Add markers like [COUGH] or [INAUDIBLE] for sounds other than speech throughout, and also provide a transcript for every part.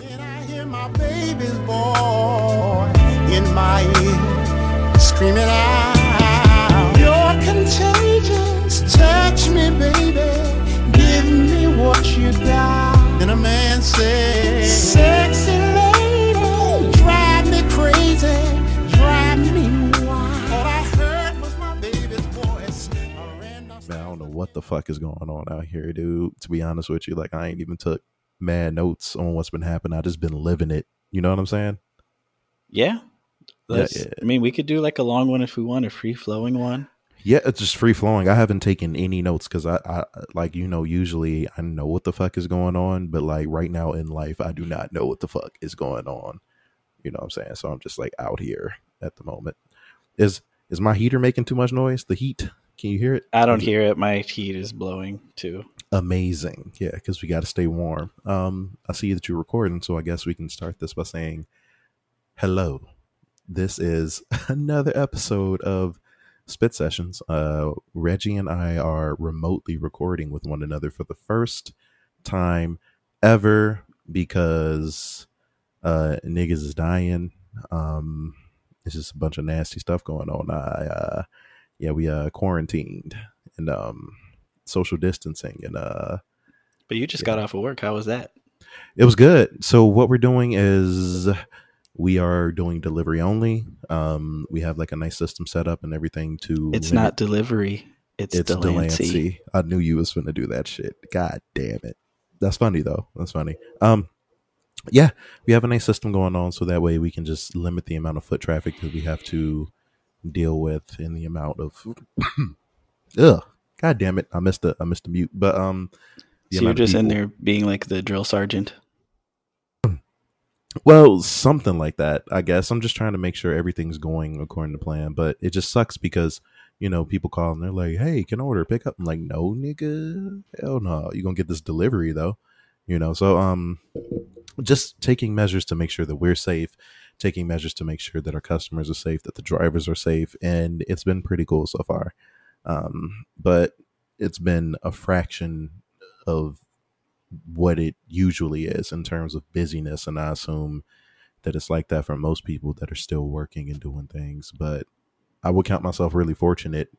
Then I hear my baby's voice in my ear, screaming out, You're contagious. Touch me, baby. Give me what you got. And a man said, Sexy lady, drive me crazy, drive me wild. All I heard was my baby's voice. I Man, I don't know what the fuck is going on out here, dude. To be honest with you, like I ain't even took mad notes on what's been happening. I just been living it. You know what I'm saying? Yeah. Let's, yeah. I mean, we could do like a long one if we want, a free flowing one. Yeah, it's just free flowing. I haven't taken any notes because I, I, like, you know, usually I know what the fuck is going on, but like right now in life, I do not know what the fuck is going on. You know what I'm saying? So I'm just like out here at the moment. Is is my heater making too much noise? The heat? Can you hear it? I don't hear it. My heat is blowing too. Amazing. Yeah, because we got to stay warm. Um, I see that you're recording, so I guess we can start this by saying hello. This is [LAUGHS] another episode of Spit Sessions. Uh, Reggie and I are remotely recording with one another for the first time ever because uh, niggas is dying. Um, it's just a bunch of nasty stuff going on. I, uh, yeah, we uh quarantined and um social distancing and uh But you just Yeah. got off of work. How was that? it was good. So what we're doing is we are doing delivery only. Um we have like a nice system set up and everything to It's limit- not delivery. It's, it's Delancey. Delancey. I knew you was gonna do that shit. God damn it. That's funny though. That's funny. Um yeah, we have a nice system going on so that way we can just limit the amount of foot traffic that we have to deal with in the amount of [CLEARS THROAT] ugh. God damn it. I missed the I missed the mute. But um So you're just in there being like the drill sergeant. [CLEARS THROAT] Well, something like that, I guess. I'm just trying to make sure everything's going according to plan, but it just sucks because, you know, people call and they're like, hey, can I order pick up? I'm like, no, nigga. Hell no. You're going to get this delivery, though. You know, so, um, just taking measures to make sure that we're safe, taking measures to make sure that our customers are safe, that the drivers are safe, and it's been pretty cool so far. Um, but it's been a fraction of what it usually is in terms of busyness and i assume that it's like that for most people that are still working and doing things but i would count myself really fortunate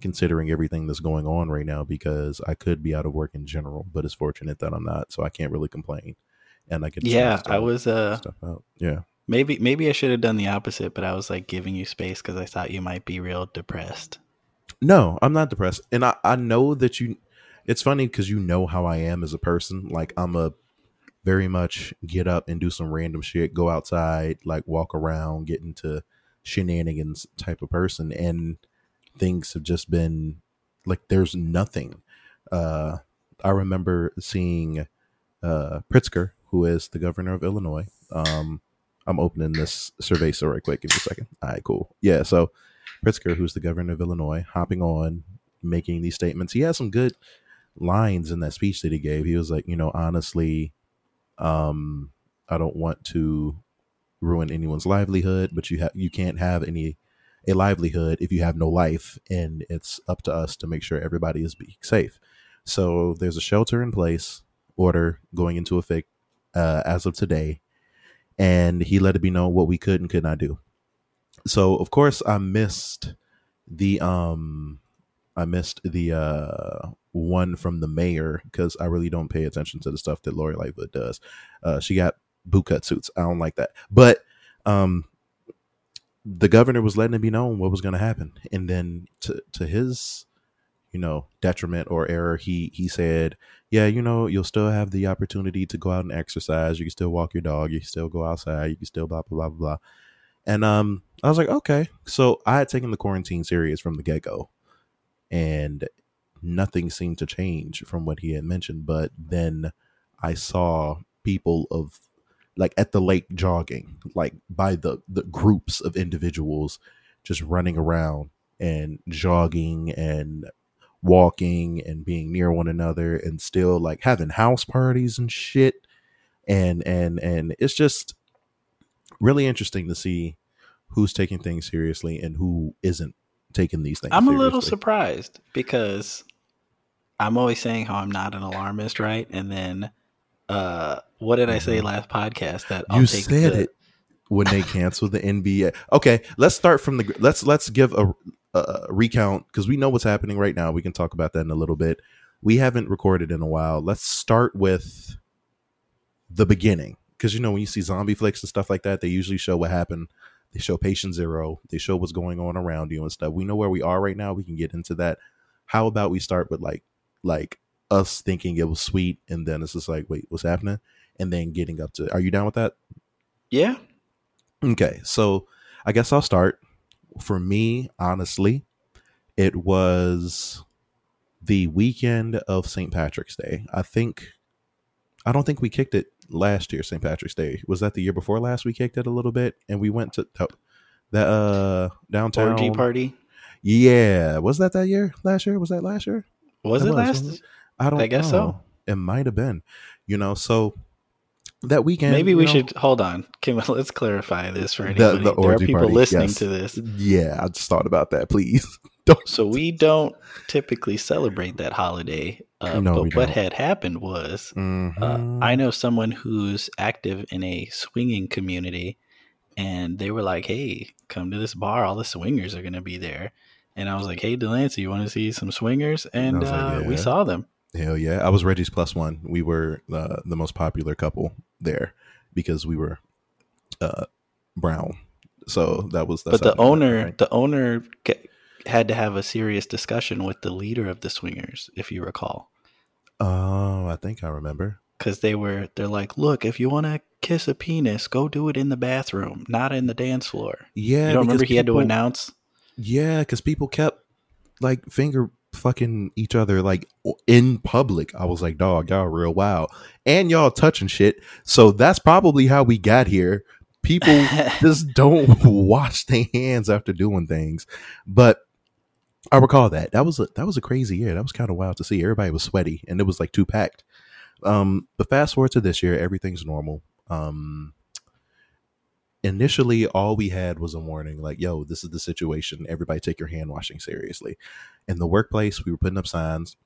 considering everything that's going on right now because i could be out of work in general but it's fortunate that i'm not so i can't really complain and i to Yeah, I was uh stuff out yeah maybe maybe I should have done the opposite, but I was like giving you space because I thought you might be real depressed. No, I'm not depressed. And I, I know that you it's funny because you know how I am as a person. Like I'm a very much get up and do some random shit, go outside, like walk around, get into shenanigans type of person. And things have just been like there's nothing. Uh I remember seeing uh Pritzker, who is the governor of Illinois. Um I'm opening this survey so right quick. Give me a second. All right, cool. Yeah, so Pritzker, who's the governor of Illinois, hopping on, making these statements. He had some good lines in that speech that he gave. He was like, you know, honestly, um, I don't want to ruin anyone's livelihood, but you have you can't have any a livelihood if you have no life, and it's up to us to make sure everybody is being safe. So there's a shelter in place order going into effect uh, as of today, and he let it be known what we could and could not do so of course I missed the um I missed the uh one from the mayor because I really don't pay attention to the stuff that Lori Lightfoot does. Uh she got bootcut suits. I don't like that. But um the governor was letting it be known what was gonna happen. And then to to his you know detriment or error he he said yeah you know you'll still have the opportunity to go out and exercise you can still walk your dog you can still go outside you can still blah blah blah blah and um, I was like, okay. So I had taken the quarantine serious from the get go, and nothing seemed to change from what he had mentioned. But then I saw people of like at the lake jogging, like by the the groups of individuals just running around and jogging and walking and being near one another and still like having house parties and shit and and and it's just really interesting to see who's taking things seriously and who isn't taking these things. I'm a little surprised because I'm always saying how I'm not an alarmist, right? And then uh, what did I say Mhm. last podcast? That you take said the- it when they canceled the NBA. Okay, let's start from the let's let's give a, a recount because we know what's happening right now. We can talk about that in a little bit. We haven't recorded in a while. Let's start with the beginning because you know when you see zombie flicks and stuff like that, they usually show what happened. They show patient zero. They show what's going on around you and stuff. We know where we are right now. We can get into that. How about we start with like like us thinking it was sweet, and then it's just like, wait, what's happening? And then getting up to. Are you down with that? yeah. Okay, so I guess I'll start. For me, honestly, it was the weekend of St. Patrick's Day. I think I don't think we kicked it last year, St. Patrick's Day. Was that the year before last we kicked it a little bit and we went to to- that uh downtown Orgy party. Yeah, was that that year? Last year? Was that last year? Was It it was, last? wasn't I don't I guess know. It might have been. You know, so that weekend Maybe we know- should hold on. Kim, let's clarify this for anybody. the there are people party, listening yes. to this. Yeah, I just thought about that. Please [LAUGHS] don't. So we don't typically celebrate that holiday. Uh, No, but what don't. had happened was uh, Mhm. I know someone who's active in a swinging community, and they were like, "Hey, come to this bar. All the swingers are going to be there." And I was like, "Hey, Delancey, you want to see some swingers?" And was like, uh, we saw them. Hell yeah! I was Reggie's plus one. We were uh, the most popular couple there because we were uh, brown. So that was. That's but the owner, right? the owner had to have a serious discussion with the leader of the swingers, if you recall. Oh, I think I remember. because they were they're like look if you want to kiss a penis go do it in the bathroom not in the dance floor Yeah, you don't remember he had to announce Yeah, because people kept like finger fucking each other like in public. I was like, dog, y'all real wild, and y'all touching shit. So that's probably how we got here. People [LAUGHS] just don't [LAUGHS] wash their hands after doing things. But I recall that that was a that was a crazy year. That was kind of wild to see. Everybody was sweaty, and it was like two packed. Um, but fast forward to this year, everything's normal. Um, initially, all we had was a warning, like, "Yo, this is the situation. Everybody, take your hand washing seriously." In the workplace, we were putting up signs,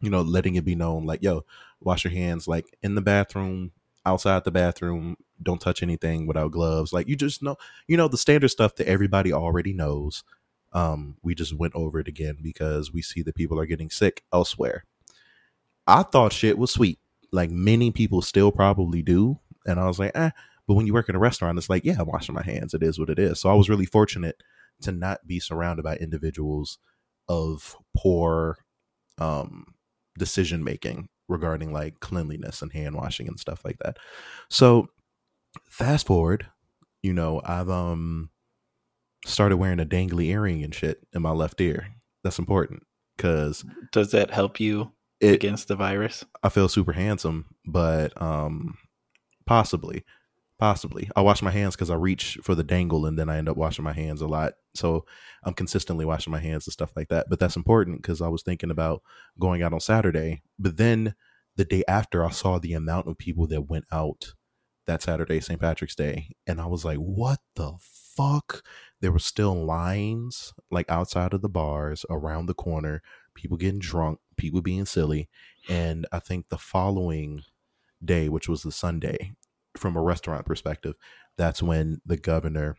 you know, letting it be known, like, "Yo, wash your hands." Like in the bathroom, outside the bathroom, don't touch anything without gloves. Like you just know, you know, the standard stuff that everybody already knows. Um, we just went over it again because we see that people are getting sick elsewhere. I thought shit was sweet, like many people still probably do, and I was like, eh. But when you work in a restaurant, it's like, yeah, I'm washing my hands. It is what it is. So I was really fortunate to not be surrounded by individuals of poor um, decision making regarding like cleanliness and hand washing and stuff like that. So fast forward, you know, I've um started wearing a dangly earring and shit in my left ear. That's important because does that help you it against the virus I feel super handsome, but um possibly possibly I wash my hands because I reach for the dangle and then I end up washing my hands a lot. So I'm consistently washing my hands and stuff like that. But that's important because I was thinking about going out on Saturday. But then the day after I saw the amount of people that went out that Saturday, St. Patrick's Day, and I was like, what the fuck? There were still lines like outside of the bars around the corner, people getting drunk, people being silly. And I think the following day, which was the Sunday, from a restaurant perspective, that's when the governor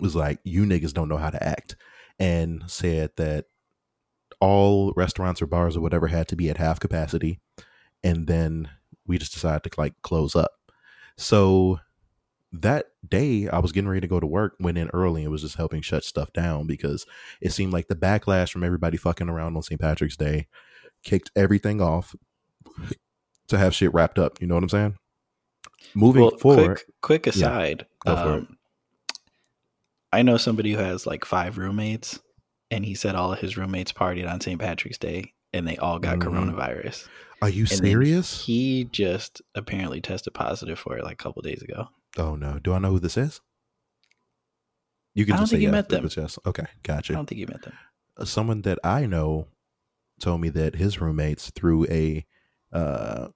was like, You niggas don't know how to act, and said that all restaurants or bars or whatever had to be at half capacity. And then we just decided to like close up. So that day I was getting ready to go to work, went in early and was just helping shut stuff down because it seemed like the backlash from everybody fucking around on St. Patrick's Day kicked everything off to have shit wrapped up. You know what I'm saying? Moving well forward, quick quick aside it. um, i know somebody who has like five roommates and he said all of his roommates partied on st patrick's day and they all got Mhm. coronavirus are you And serious? he just apparently tested positive for it like a couple days ago oh no. Do I know who this is? You can I don't just say think you yes, met them. yes. Okay, gotcha. i don't think you met them someone that I know told me that his roommates threw a uh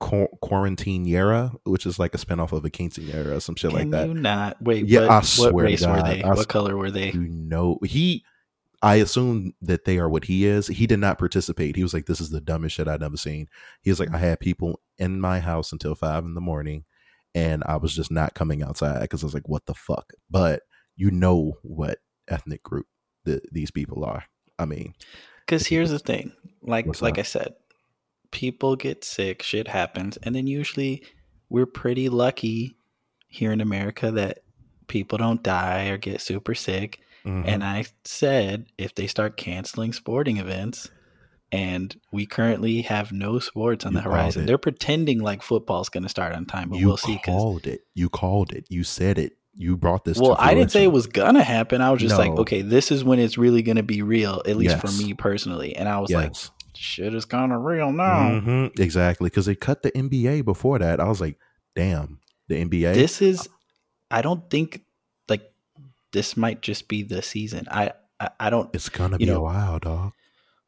qu- quarantine Yera, which is like a spinoff of a quinceanera or some shit Can like that. you not wait? Yeah, what, I what swear to race were they? I what color were they? You know, he I assume that they are what he is. He did not participate. He was like, "This is the dumbest shit I've ever seen." He was like, "I had people in my house until five in the morning, and I was just not coming outside because I was like, what the fuck?" But you know what ethnic group the, these people are. I mean, Because here's the thing, like like? I said, people get sick, shit happens, and then usually we're pretty lucky here in America that people don't die or get super sick. mhm. And I said if they start canceling sporting events, and we currently have no sports on You the horizon, they're pretending like football's going to start on time, but you we'll see. 'cause- called it. You called it. You said it. You brought this. well, to I didn't say it was gonna happen. I was just like, okay, this is when it's really gonna be real, at least for me personally. And I was like, Yes. Shit is kind of real now. Mhm, exactly. Because they cut the NBA before that. I was like, damn, the NBA. This is, I don't think like this might just be the season. I, I, I don't. it's gonna you be a know, while, dog.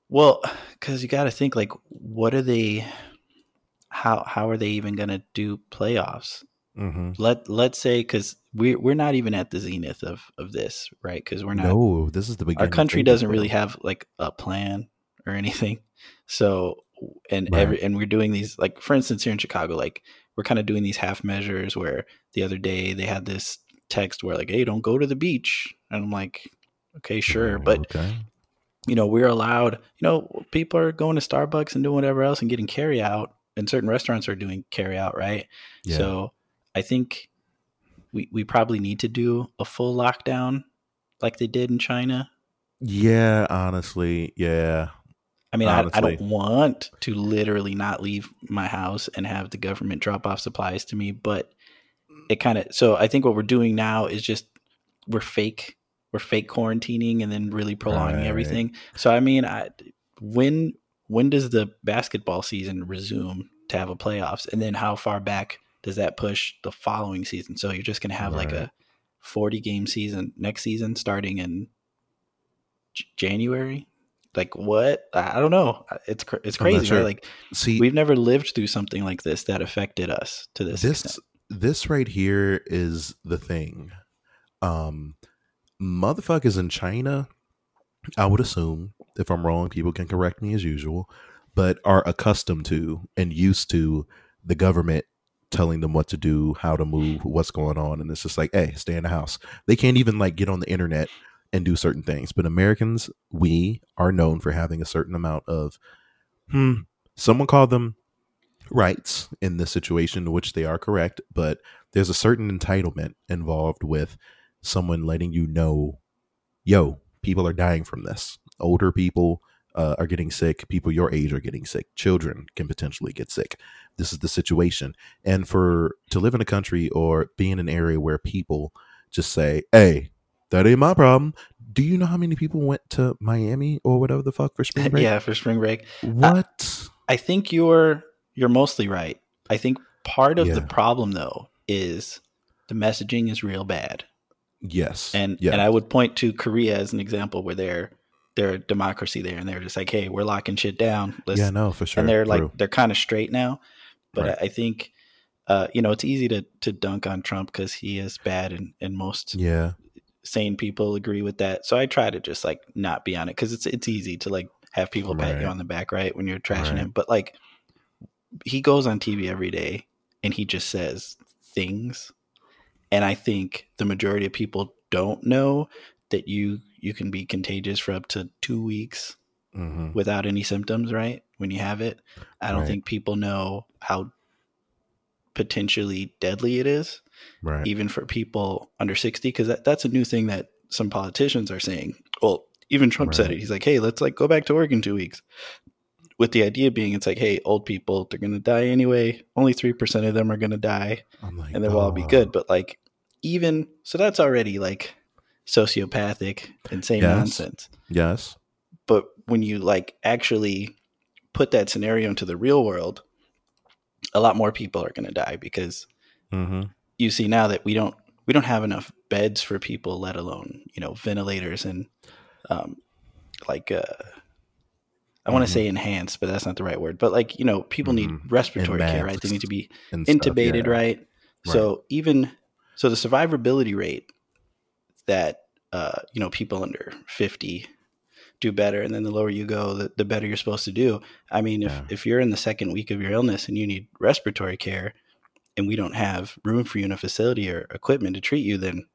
Well, because you got to think like, what are they? How how are they even gonna do playoffs? hmm Let let's say because we're we're not even at the zenith of of this, right? Because we're not. No, this is the beginning. our country doesn't really have like a plan or anything so and Right. every and we're doing these like for instance here in chicago like we're kind of doing these half measures where the other day they had this text where like hey don't go to the beach and i'm like okay sure but okay. you know we're allowed you know people are going to starbucks and doing whatever else and getting carry out and certain restaurants are doing carry out right Yeah. so i think we, we probably need to do a full lockdown like they did in china yeah, honestly, yeah. I mean, I, I don't want to literally not leave my house and have the government drop off supplies to me, but it kind of. So I think what we're doing now is just we're fake, we're fake quarantining and then really prolonging Right. everything. So I mean, I, when when does the basketball season resume to have a playoffs, and then how far back does that push the following season? So you're just going to have like a forty game season next season starting in J- January. Like what? I don't know. It's it's crazy, sure. right? Like See, we've never lived through something like this that affected us to this. this extent. this right here is the thing. Um, motherfuckers in China, I would assume, if I'm wrong, people can correct me as usual, but are accustomed to and used to the government telling them what to do, how to move, what's going on, and it's just like, hey, stay in the house. They can't even like get on the internet and do certain things. But Americans, we are known for having a certain amount of, hmm, someone called them rights in this situation, which they are correct, but there's a certain entitlement involved with someone letting you know, yo, people are dying from this. Older people uh, are getting sick. People your age are getting sick. Children can potentially get sick. This is the situation. And for to live in a country or be in an area where people just say, hey, that ain't my problem. Do you know how many people went to Miami or whatever the fuck for spring [LAUGHS] break? yeah, for spring break, What? I think you're you're mostly right. I think part of the problem though is the messaging is real bad, yes. and yeah. and I would point to Korea as an example where they're they're a democracy there, and they're just like, hey, we're locking shit down. Let's yeah, no, for sure. and they're True. like they're kind of straight now. But Right. I, I think uh, you know it's easy to to dunk on Trump because he is bad, and and most yeah. Sane people agree with that. So I try to just like not be on it because it's it's easy to like have people pat you on the back, right, when you're trashing Right. him. But like he goes on TV every day and he just says things, and I think the majority of people don't know that you you can be contagious for up to two weeks hmm without any symptoms, right? When you have it. I don't Right. think people know how potentially deadly it is, Right. even for people under 60, because that, that's a new thing that some politicians are saying. Well, even Trump said it. He's like, hey, let's like go back to work in two weeks. With the idea being, it's like, hey, old people, they're going to die anyway. Only 3% of them are going to die like, and then we'll all be oh. good. But like, even so, that's already like sociopathic, insane Yes. nonsense Yes. but when you like actually put that scenario into the real world a lot more people are going to die because hmm you see now that we don't we don't have enough beds for people let alone you know ventilators and um like uh I want to say enhanced, but that's not the right word. But like, you know, people need Mhm. respiratory And care, right? They need to be And stuff, intubated, yeah. right? So even so, the survivability rate that uh, you know people under fifty do better, and then the lower you go, the, the better you're supposed to do. I mean, if Yeah. if you're in the second week of your illness and you need respiratory care, and we don't have room for you in a facility or equipment to treat you, then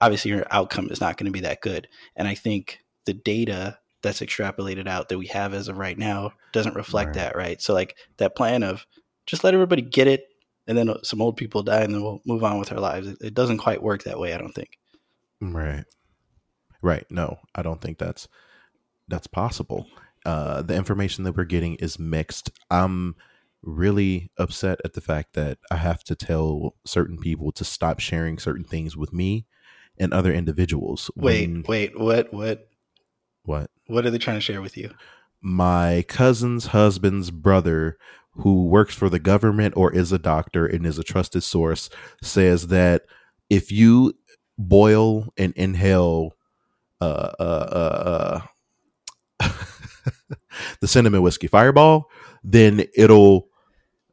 obviously your outcome is not going to be that good. And I think the data that's extrapolated out that we have as of right now doesn't reflect Right. that, right? So like that plan of just let everybody get it and then some old people die and then we'll move on with our lives. It, doesn't quite work that way, I don't think. Right. Right. No, I don't think that's that's possible. Uh the information that we're getting is mixed. I'm really upset at the fact that I have to tell certain people to stop sharing certain things with me and other individuals. Wait, when- wait, what what what? what are they trying to share with you? My cousin's husband's brother who works for the government or is a doctor and is a trusted source says that if you boil and inhale uh uh uh, uh [LAUGHS] the cinnamon whiskey fireball then it'll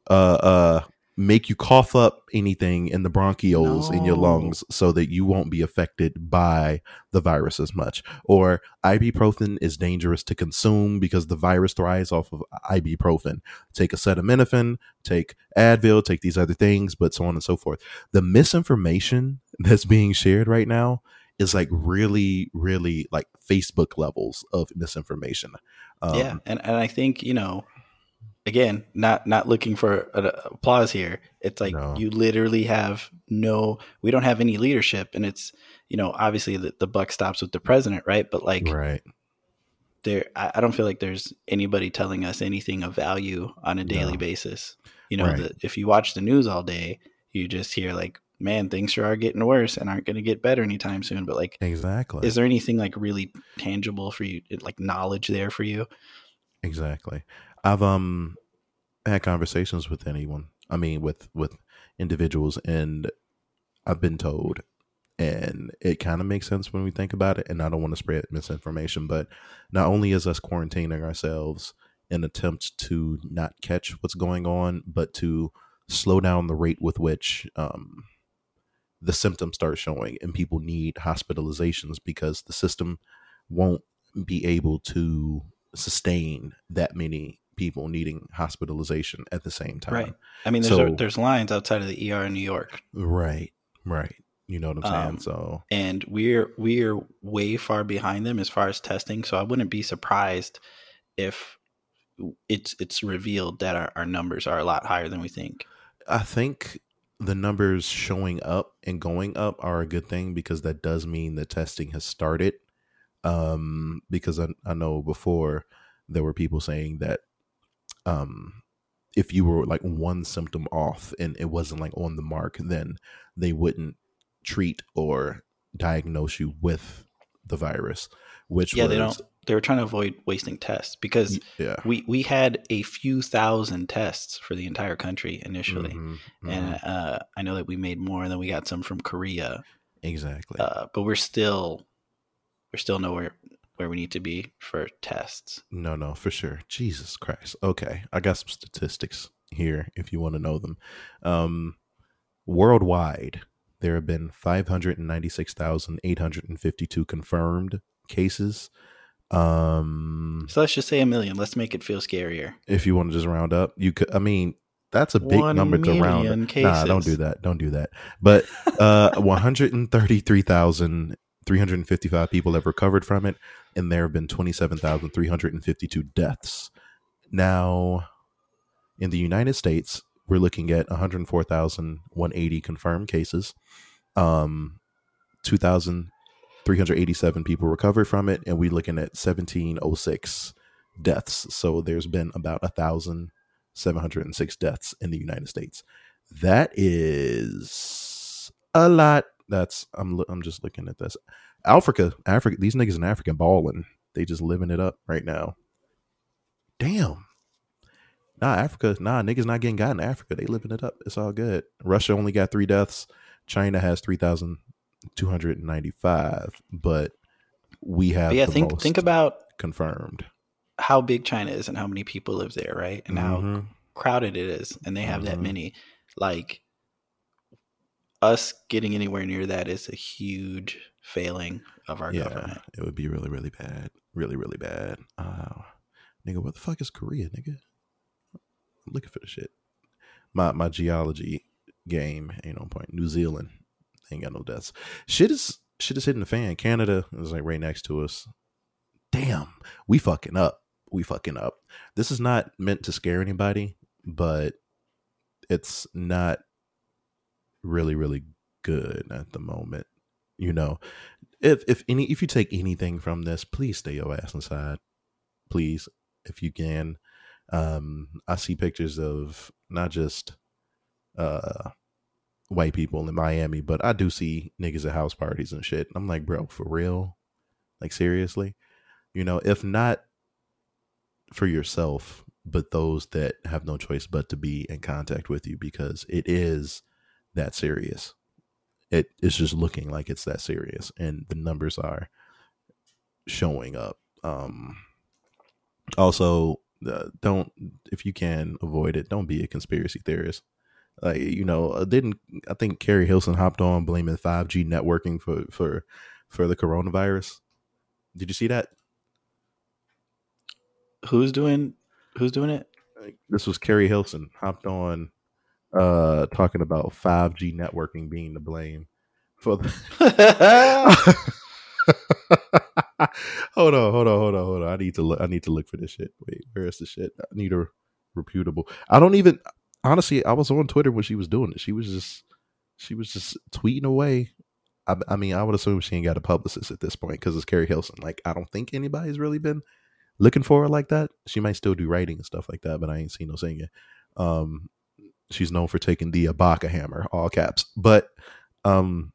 uh uh make you cough up anything in the bronchioles in your lungs so that you won't be affected by the virus as much. Or ibuprofen is dangerous to consume because the virus thrives off of ibuprofen. Take acetaminophen take advil take these other things but so on and so forth. The misinformation [LAUGHS] that's being shared right now is like really really like facebook levels of misinformation. Um, yeah, and and I think you know, again, not not looking for a, applause here. It's like No. you literally have no. We don't have any leadership, and it's you know obviously the, the buck stops with the president, right? But like right there, I, I don't feel like there's anybody telling us anything of value on a daily No. basis. You know, Right. that if you watch the news all day, you just hear like, man, things sure are getting worse and aren't going to get better anytime soon. But like, exactly is there anything like really tangible for you, like knowledge there for you? Exactly. I've um had conversations with anyone. I mean with with individuals and I've been told and it kind of makes sense when we think about it and I don't want to spread misinformation, but not only is us quarantining ourselves an attempt to not catch what's going on, but to slow down the rate with which um the symptoms start showing and people need hospitalizations because the system won't be able to sustain that many people needing hospitalization at the same time. Right. I mean, there's So- there's lines outside of the ER in New York, Right. Right. You know what I'm saying? Um, so and we're we're way far behind them as far as testing. So I wouldn't be surprised if it's it's revealed that our, our numbers are a lot higher than we think. I think the numbers showing up and going up are a good thing because that does mean the testing has started. Um, because I, I know before there were people saying that um, if you were like one symptom off and it wasn't like on the mark, then they wouldn't treat or diagnose you with the virus. Which Yeah, was, they don't. They were trying to avoid wasting tests because Yeah. we we had a few thousand tests for the entire country initially, Mhm, mhm. and uh, I know that we made more, and then we got some from Korea, exactly. uh, but we're still we're still nowhere where we need to be for tests. No, no, for sure. Jesus Christ. Okay, I got some statistics here if you want to know them. Um, worldwide, there have been 596,852 confirmed cases. Um, So let's just say a million. Let's make it feel scarier. if you want to just round up, you could. I mean, that's a big One number to round. up. Nah, don't do that. Don't do that. But uh, [LAUGHS] 133,355 people have recovered from it, and there have been 27,352 deaths. Now, in the United States, we're looking at 104,180 confirmed cases. Um, 2,387 people recovered from it, and we're looking at 1,706 deaths. So there's been about a thousand seven hundred and six deaths in the United States. That is a lot. That's I'm I'm just looking at this. Africa, Africa. These niggas in Africa balling. They just living it up right now. Damn. Nah, Africa. Nah, niggas not getting got in Africa. They living it up. It's all good. Russia only got three deaths. China has three thousand two hundred and ninety-five, but we have But yeah, think think about confirmed. how big China is and how many people live there, right? And how Mhm. crowded it is, and they have that Mhm. many. Like us getting anywhere near that is a huge failing of our yeah, government. it would be really, really bad. really really bad. Uh, nigga, what the fuck is Korea, nigga? I'm looking for the shit. My my geology game ain't on point. New Zealand ain't got no deaths. Shit is shit is hitting the fan. Canada is like right next to us. Damn, we fucking up. We fucking up. This is not meant to scare anybody, but it's not really really good at the moment. You know, if if any if you take anything from this, please stay your ass inside. Please, if you can. Um, I see pictures of not just uh white people in Miami, but I do see niggas at house parties and shit. I'm like, bro, for real? Like seriously? You know, if not for yourself, but those that have no choice but to be in contact with you because it is that serious. It is just looking like it's that serious and the numbers are showing up. Um also uh, don't if you can avoid it, don't be a conspiracy theorist. Like you know, uh, didn't I think Keri Hilson hopped on blaming 5G networking for for for the coronavirus? Did you see that? Who's doing who's doing it? This was Keri Hilson hopped on uh talking about 5G networking being to blame for the [LAUGHS] hold on, hold on, hold on, hold on. I need to look I need to look for this shit. Wait, where is the shit? I need a reputable. I don't even honestly I was on Twitter when she was doing it. She was just she was just tweeting away. I, I mean, I would assume she ain't got a publicist at this point because it's Keri Hilson. Like, I don't think anybody's really been looking for her like that. She might still do writing and stuff like that, but I ain't seen no singing. Um, she's known for taking the Abaka hammer, all caps. But um,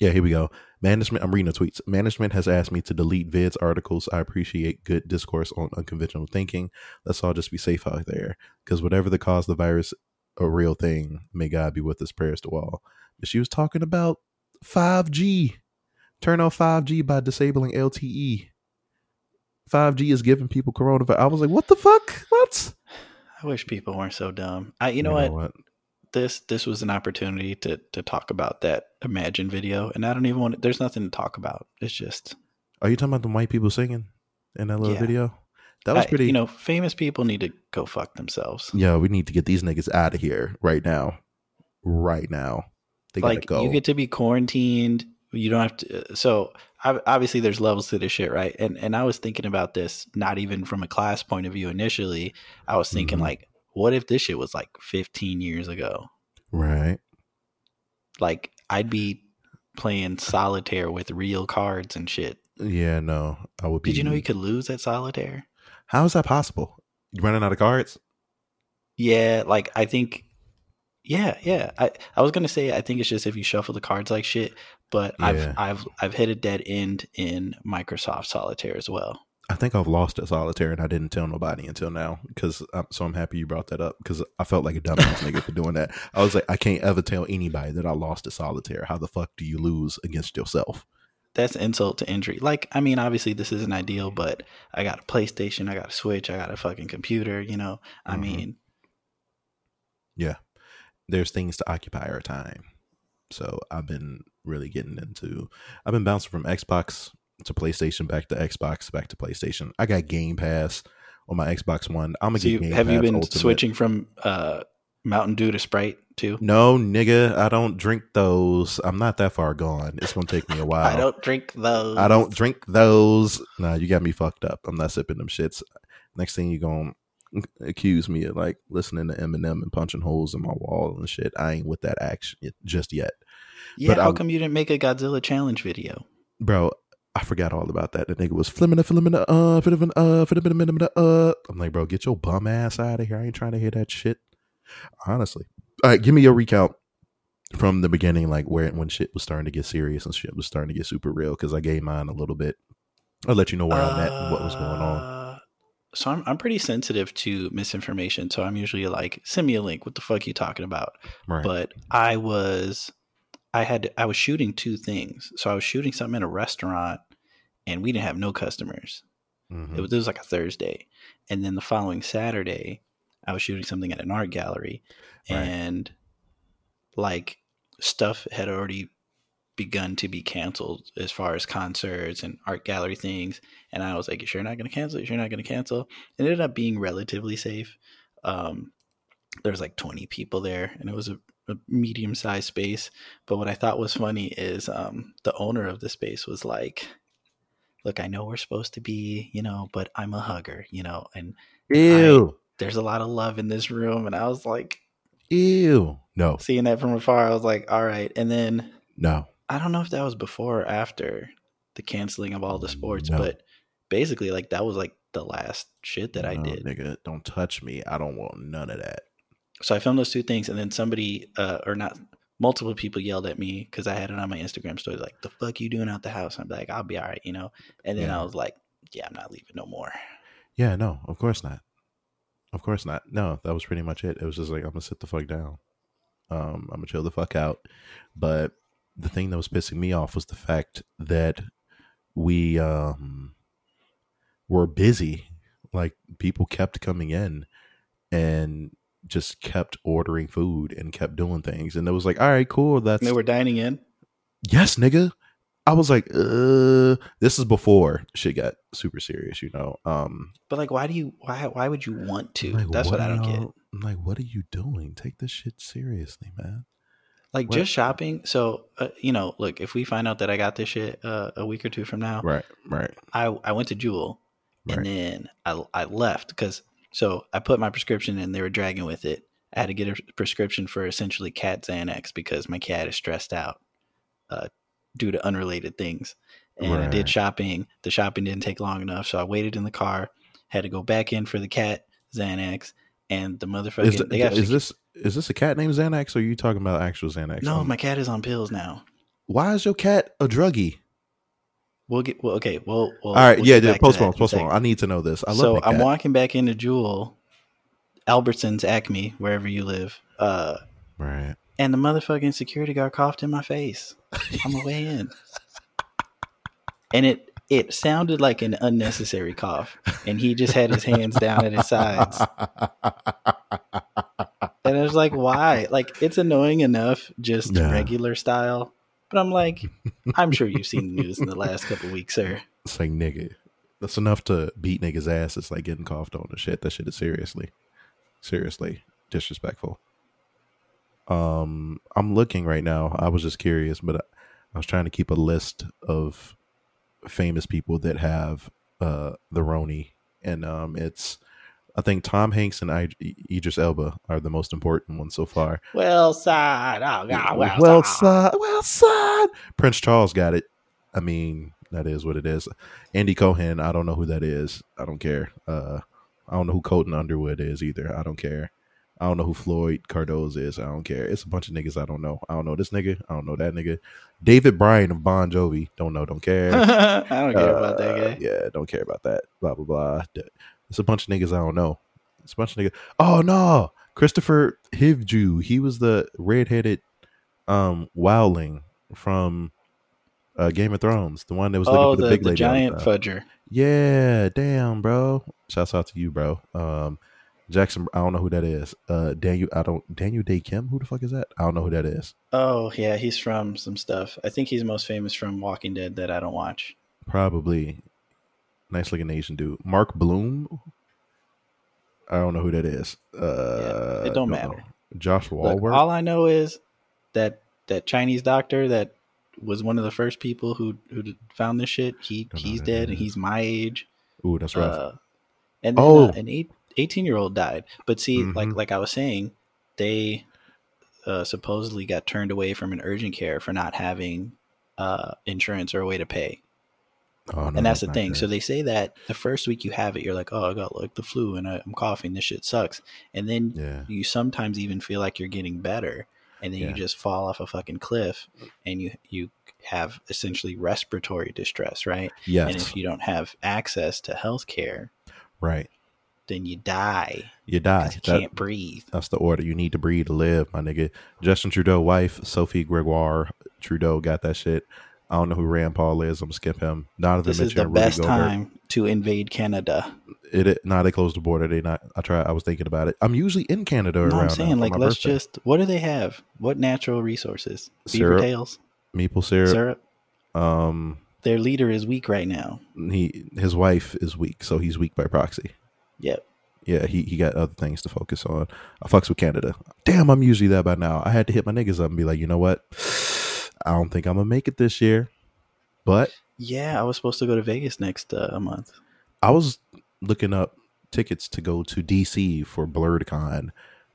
yeah, here we go. Management, I'm reading the tweets. Management has asked me to delete vids articles. I appreciate good discourse on unconventional thinking. Let's all just be safe out there. Because whatever the cause the virus, a real thing. May God be with us. Prayers to all. But she was talking about 5G. Turn off 5G by disabling LTE. 5G is giving people coronavirus. I was like, what the fuck? What? I wish people weren't so dumb. I you know, what? what? This this was an opportunity to to talk about that Imagine video, and I don't even want. To, There's nothing to talk about. It's just Are you talking about the white people singing in that little Yeah. video? That was I- pretty. you know, famous people need to go fuck themselves. yeah, we need to get these niggas out of here right now. Right now. They like gotta go. you get to be quarantined. You don't have to. Uh, so ob- obviously, there's levels to this shit, right? And and I was thinking about this not even from a class point of view initially. I was thinking Mhm. like, what if this shit was like 15 years ago? right. Like I'd be playing solitaire with real cards and shit. Yeah, no. I would be Did you know you could lose at solitaire? How is that possible? You running out of cards? Yeah, like I think. Yeah, yeah. I I was gonna say I think it's just if you shuffle the cards like shit, but Yeah. I've I've I've hit a dead end in Microsoft Solitaire as well. I think I've lost at solitaire and I didn't tell nobody until now because I'm, so I'm happy you brought that up because I felt like a dumbass [LAUGHS] nigga for doing that. I was like, I can't ever tell anybody that I lost at solitaire. How the fuck do you lose against yourself? That's insult to injury. Like, I mean, obviously this isn't ideal, but I got a PlayStation, I got a Switch, I got a fucking computer. You know, I Mhm. mean, There's things to occupy our time. So I've been really getting into. I've been bouncing from Xbox to PlayStation, back to Xbox, back to PlayStation. I got Game Pass on my Xbox One. I'm gonna so get you, Game have you been Ultimate. switching from uh, Mountain Dew to Sprite too? No, nigga, I don't drink those. I'm not that far gone. It's gonna take me a [LAUGHS] while. I don't drink those. I don't drink those. Nah, you got me fucked up. I'm not sipping them shits. Next thing you gonna accuse me of like listening to Eminem and punching holes in my wall and shit. I ain't with that action just yet, Yeah, but how I'm- come you didn't make a Godzilla challenge video? bro. I forgot all about that. The nigga was flimming, flimming, uh, flimming, uh, flimming, uh. I'm like, bro, get your bum ass out of here. I ain't trying to hear that shit. Honestly, all right, give me your recount from the beginning, like where when shit was starting to get serious and shit was starting to get super real. Because I gave mine a little bit. I'll let you know where I'm at and what was going on. So I'm I'm pretty sensitive to misinformation. So I'm usually like, send me a link. What the fuck are you talking about? Right. But I was, I had I was shooting two things. So I was shooting something in a restaurant, and we didn't have no customers. Mhm. It was, it was like a Thursday, and then the following Saturday, I was shooting something at an art gallery, Right. and like stuff had already begun to be canceled as far as concerts and art gallery things. And I was like, "You're not going to cancel? You're not going to cancel?" It ended up being relatively safe. Um, there was like 20 people there, and it was a, a medium sized space. But what I thought was funny is um, the owner of the space was like, "Look, I know we're supposed to be, you know, but I'm a hugger, you know, and Ew. there's a lot of love in this room." And I was like, Ew. No. seeing that from afar, I was like, "All right." And then No. I don't know if that was before or after the canceling of all the sports, No. but basically, like that was like the last shit that I did. Nigga, don't touch me. I don't want none of that. So I filmed those two things, and then somebody, uh, or not, multiple people yelled at me because I had it on my Instagram story, like, "The fuck you doing out the house?" I'm like, "I'll be all right," you know. And then Yeah. I was like, "Yeah, I'm not leaving no more." Yeah, no, of course not. Of course not. No, that was pretty much it. It was just like I'm gonna sit the fuck down. Um, I'm gonna chill the fuck out. But the thing that was pissing me off was the fact that we um were busy. Like people kept coming in and just kept ordering food and kept doing things. And it was like, all right, cool. That's And they were dining in. yes, nigga. I was like, uh, this is before shit got super serious, you know. Um, But like, why do you? Why? Why would you want to? Like, That's what, I don't get. I'm like, what are you doing? Take this shit seriously, man. Like what- just shopping. So uh, you know, look, if we find out that I got this shit uh, a week or two from now, Right, right, I I went to Jewel and then I I left because so I put my prescription in. They were dragging with it. I had to get a prescription for essentially cat Xanax because my cat is stressed out uh, due to unrelated things. And I did shopping. The shopping didn't take long enough, so I waited in the car. Had to go back in for the cat Xanax, and the motherfucker. Is, they got is this is this a cat named Xanax, or are you talking about actual Xanax? no. Um, My cat is on pills now. why is your cat a druggie? We'll get well. Okay. Well. well All right, we'll yeah, yeah. back to that Postpone, postpone. I need to know this. I love. So I'm walking back into Jewel, Albertsons, Acme, wherever you live. Uh, right. and the motherfucking security guard coughed in my face on the way in, [LAUGHS] and it it sounded like an unnecessary cough, and he just had his hands down at his sides, [LAUGHS] and I was like, why? Like it's annoying enough, just Yeah. regular style. But I'm like, I'm sure you've seen the news in the last couple of weeks, sir. It's like nigga. That's enough to beat niggas' ass. It's like getting coughed on and shit. That shit is seriously, seriously disrespectful. Um, I'm looking right now. I was just curious, but I, I was trying to keep a list of famous people that have uh the Roni, and um, it's I think Tom Hanks and I, Idris Elba are the most important ones so far. Well, side, oh god, well, well, side. well, son. Prince Charles got it. I mean, that is what it is. Andy Cohen, I don't know who that is. I don't care. Uh, I don't know who Colton Underwood is either. I don't care. I don't know who Floyd Cardoz is. I don't care. It's a bunch of niggas I don't know. I don't know this nigga. I don't know that nigga. David Bryan of Bon Jovi. Don't know. Don't care. I don't care about that Uh, guy. Yeah, don't care about that. Blah blah blah. It's a bunch of niggas I don't know. It's a bunch of niggas. Oh no, Kristofer Hivju. He was the redheaded um wildling from uh, Game of Thrones, the one that was looking Oh, for the, the, big the lady. the giant fudger. Yeah, damn, bro. Shouts out to you, bro. Um, Jackson. I don't know who that is. Uh, Daniel. I don't. Daniel Dae Kim. Who the fuck is that? I don't know who that is. Oh yeah, he's from some stuff. I think he's most famous from Walking Dead that I don't watch. Probably nice looking Asian dude. Mark Blum. I don't know who that is. Uh, it don't matter. know. Josh Look, Wahlberg. all I know is that that Chinese doctor that was one of the first people who who found this shit. He Don't he's dead and he's my age. Ooh, that's rough. Uh, and then Oh. uh, an eight, 18 year old died. But see, like Mhm. like I was saying, they uh, supposedly got turned away from an urgent care for not having uh, insurance or a way to pay. Oh, no, and that's the thing. good. So they say that the first week you have it, you're like, oh, I got like the flu and I, I'm coughing. This shit sucks. And then yeah, you sometimes even feel like you're getting better, and then Yeah. you just fall off a fucking cliff, and you you have essentially respiratory distress, right? yes, And if you don't have access to health care, right. then you die You die. you That- can't breathe. That's the order. You need to breathe to live, my nigga. Justin Trudeau wife, Sophie Gregoire Trudeau got that shit. I don't know who Rand Paul is. I'm gonna skip him. Donovan This is the Rudy best Gobert. time to invade Canada. It, it nah, they closed the border. They not. I try. I was thinking about it. I'm usually in Canada No, around. I'm saying like let's birthday. just. What do they have? What natural resources? Beaver Syrup. tails. maple syrup. syrup. Um, Their leader is weak right now. he his wife is weak, so he's weak by proxy. Yep. Yeah, he, he got other things to focus on. I fucks with Canada. Damn, I'm usually that by now. I had to hit my niggas up and be like, you know what? I don't think I'm gonna make it this year. But Yeah, I was supposed to go to Vegas next uh, month. I was looking up tickets to go to DC for Blerdcon.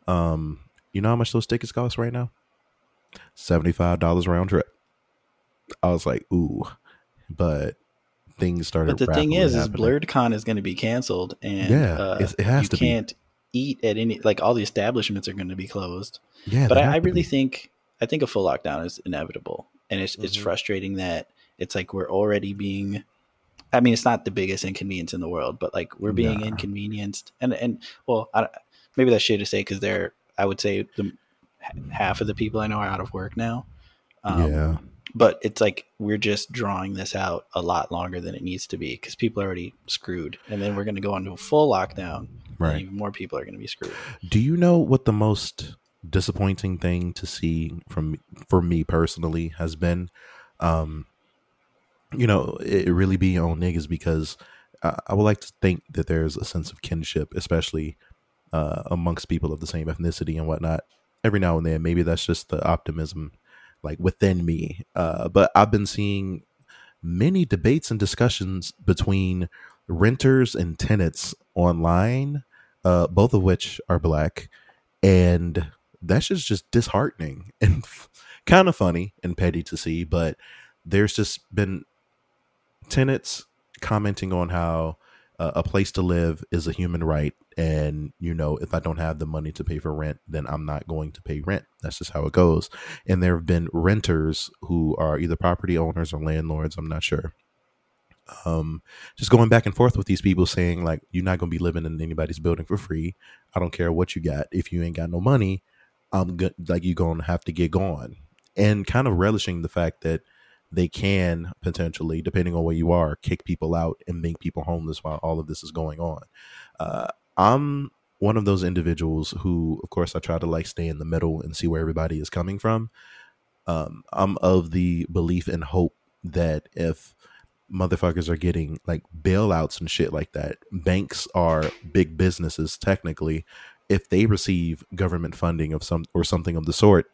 Um, you know how much those tickets cost right now? Seventy five dollars round trip. I was like, ooh, but things started. But the thing is, is happening. Blerdcon is going to be canceled, and Yeah, uh, it's- it has you to be. can't eat at any like all the establishments are going to be closed. Yeah, but I, I really be. think I think a full lockdown is inevitable, and it's it's Mhm. frustrating that it's like we're already being. I mean, it's not the biggest inconvenience in the world, but like we're being Nah. inconvenienced, and and well, I, maybe that's shit to say because they're. I would say the half of the people I know are out of work now. Um, yeah, but it's like we're just drawing this out a lot longer than it needs to be because people are already screwed, and then we're going to go into a full lockdown, and right. even more people are going to be screwed. Do you know what the most disappointing thing to see from for me personally has been? Um, you know, it, really be on niggas because I, I would like to think that there's a sense of kinship, especially uh, amongst people of the same ethnicity and whatnot. Every now and then, maybe that's just the optimism, like within me. Uh, but I've been seeing many debates and discussions between renters and tenants online, uh, both of which are black, and that's just just disheartening [LAUGHS] and kind of funny and petty to see. But there's just been tenants commenting on how uh, a place to live is a human right and you know if i don't have the money to pay for rent then i'm not going to pay rent. That's just how it goes. And there have been renters who are either property owners or landlords i'm not sure. Um just going back and forth with these people saying like you're not going to be living in anybody's building for free. I don't care what you got. If you ain't got no money i'm good like you're to have to get gone and kind of relishing the fact that they can potentially, depending on where you are, kick people out and make people homeless while all of this is going on. Uh, I'm one of those individuals who, of course, I try to like stay in the middle and see where everybody is coming from. Um, I'm of the belief and hope that if motherfuckers are getting like bailouts and shit like that, banks are big businesses technically. If they receive government funding of some or something of the sort,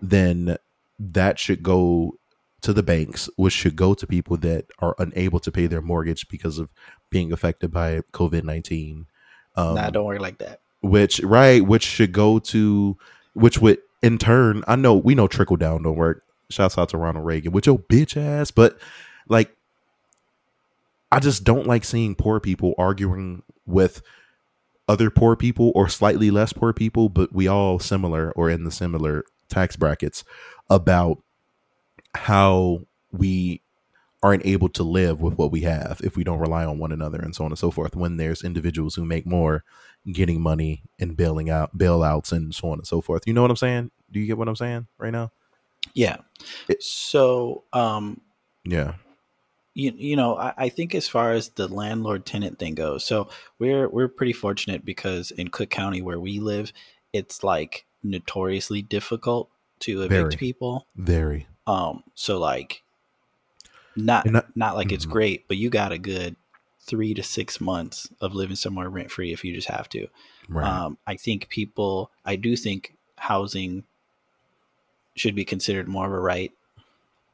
then that should go to the banks, which should go to people that are unable to pay their mortgage because of being affected by COVID nineteen. Um, nah, don't work like that. which right, which should go to, which would in turn, I know we know trickle down don't work. Shouts out to Ronald Reagan, with your bitch ass, but like, I just don't like seeing poor people arguing with other poor people or slightly less poor people, but we all similar or in the similar tax brackets about how we aren't able to live with what we have if we don't rely on one another and so on and so forth. When there's individuals who make more getting money and bailing out bailouts and so on and so forth. You know what i'm saying? Do you get what i'm saying right now? Yeah. It- so, um, yeah you, you know, I, I think as far as the landlord tenant thing goes, so we're we're pretty fortunate because in Cook County where we live, it's like notoriously difficult to evict Very. people. very Um, so like, not And not like it's Mhm. great, but you got a good three to six months of living somewhere rent free if you just have to. right Um, I think people, I do think housing should be considered more of a right.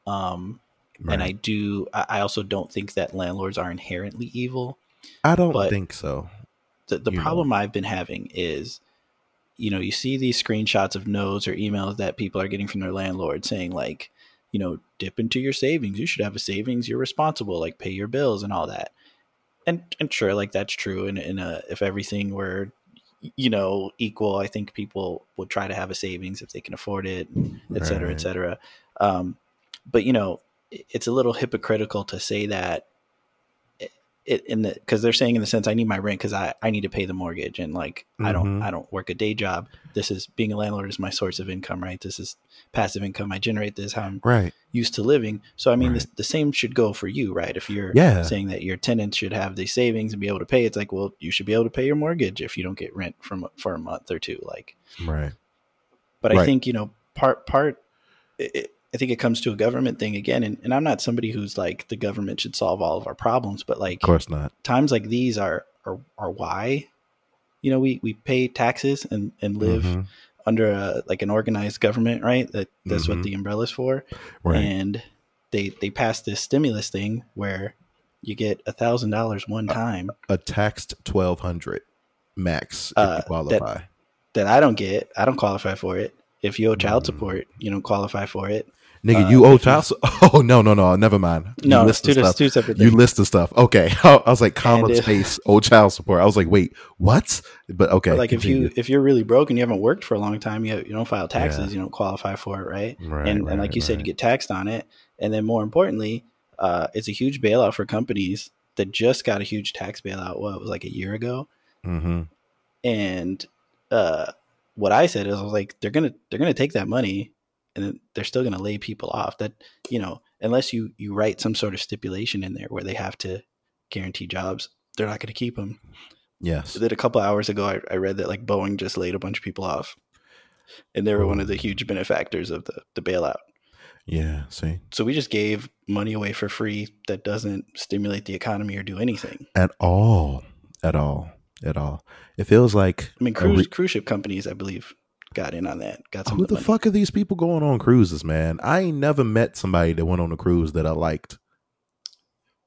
Um, right. and I do, I also don't think that landlords are inherently evil. I don't think so The, the You know. problem I've been having is, you know, you see these screenshots of notes or emails that people are getting from their landlord saying, like, you know, dip into your savings. You should have a savings. You're responsible. Like, pay your bills and all that. And and sure, like that's true. And in a if everything were, you know, equal, I think people would try to have a savings if they can afford it, et cetera, Right. et cetera. Um, but you know, it's a little hypocritical to say that it, in the because they're saying in the sense I need my rent because I I need to pay the mortgage and like I don't Mhm. I don't work a day job. This is being a landlord is my source of income, right? This is passive income. I generate this how I'm right used to living. So I mean, Right. this, the same should go for you, right? If you're Yeah. saying that your tenants should have these savings and be able to pay, it's like, well, you should be able to pay your mortgage if you don't get rent from for a month or two. Like, right but I think you know, part part. It, I think it comes to a government thing again, and, and I'm not somebody who's like the government should solve all of our problems, but like Of course not. times like these are are, are why you know we, we pay taxes and, and live Mhm. under a like an organized government right that that's Mhm. what the umbrella's for Right. and they they passed this stimulus thing where you get a thousand dollars one time a taxed twelve hundred max if Uh, you qualify. that i don't get i don't qualify for it if you owe child Mm. support you don't qualify for it Nigga, uh, you owe child. [LAUGHS] Oh no, no, no. Never mind. You no it's list two, stuff. two separate Things. You list the stuff. Okay. [LAUGHS] I was like, comma if- space owe child support. I was like, wait, what? But okay. But, like if you if you're really broke and you haven't worked for a long time you, you don't file taxes Yeah. you don't qualify for it right right, and, right, and like you said, you get taxed on it. And then more importantly, uh, it's a huge bailout for companies that just got a huge tax bailout. What it was like a year ago. Mhm. And uh, what I said is, I was like, they're gonna they're gonna take that money, and then they're still gonna lay people off. That you know, unless you you write some sort of stipulation in there where they have to guarantee jobs, they're not gonna keep them. Yes. Then a couple hours ago, I, I read that like Boeing just laid a bunch of people off, and they were one of the oh. huge benefactors of the the bailout. Yeah. See. So we just gave money away for free that doesn't stimulate the economy or do anything. At all. At all. At all. It feels like. I mean, cruise re- cruise ship companies, I believe, got in on that. Got some Who the, the fuck are these people going on cruises, man? I ain't never met somebody that went on a cruise that I liked.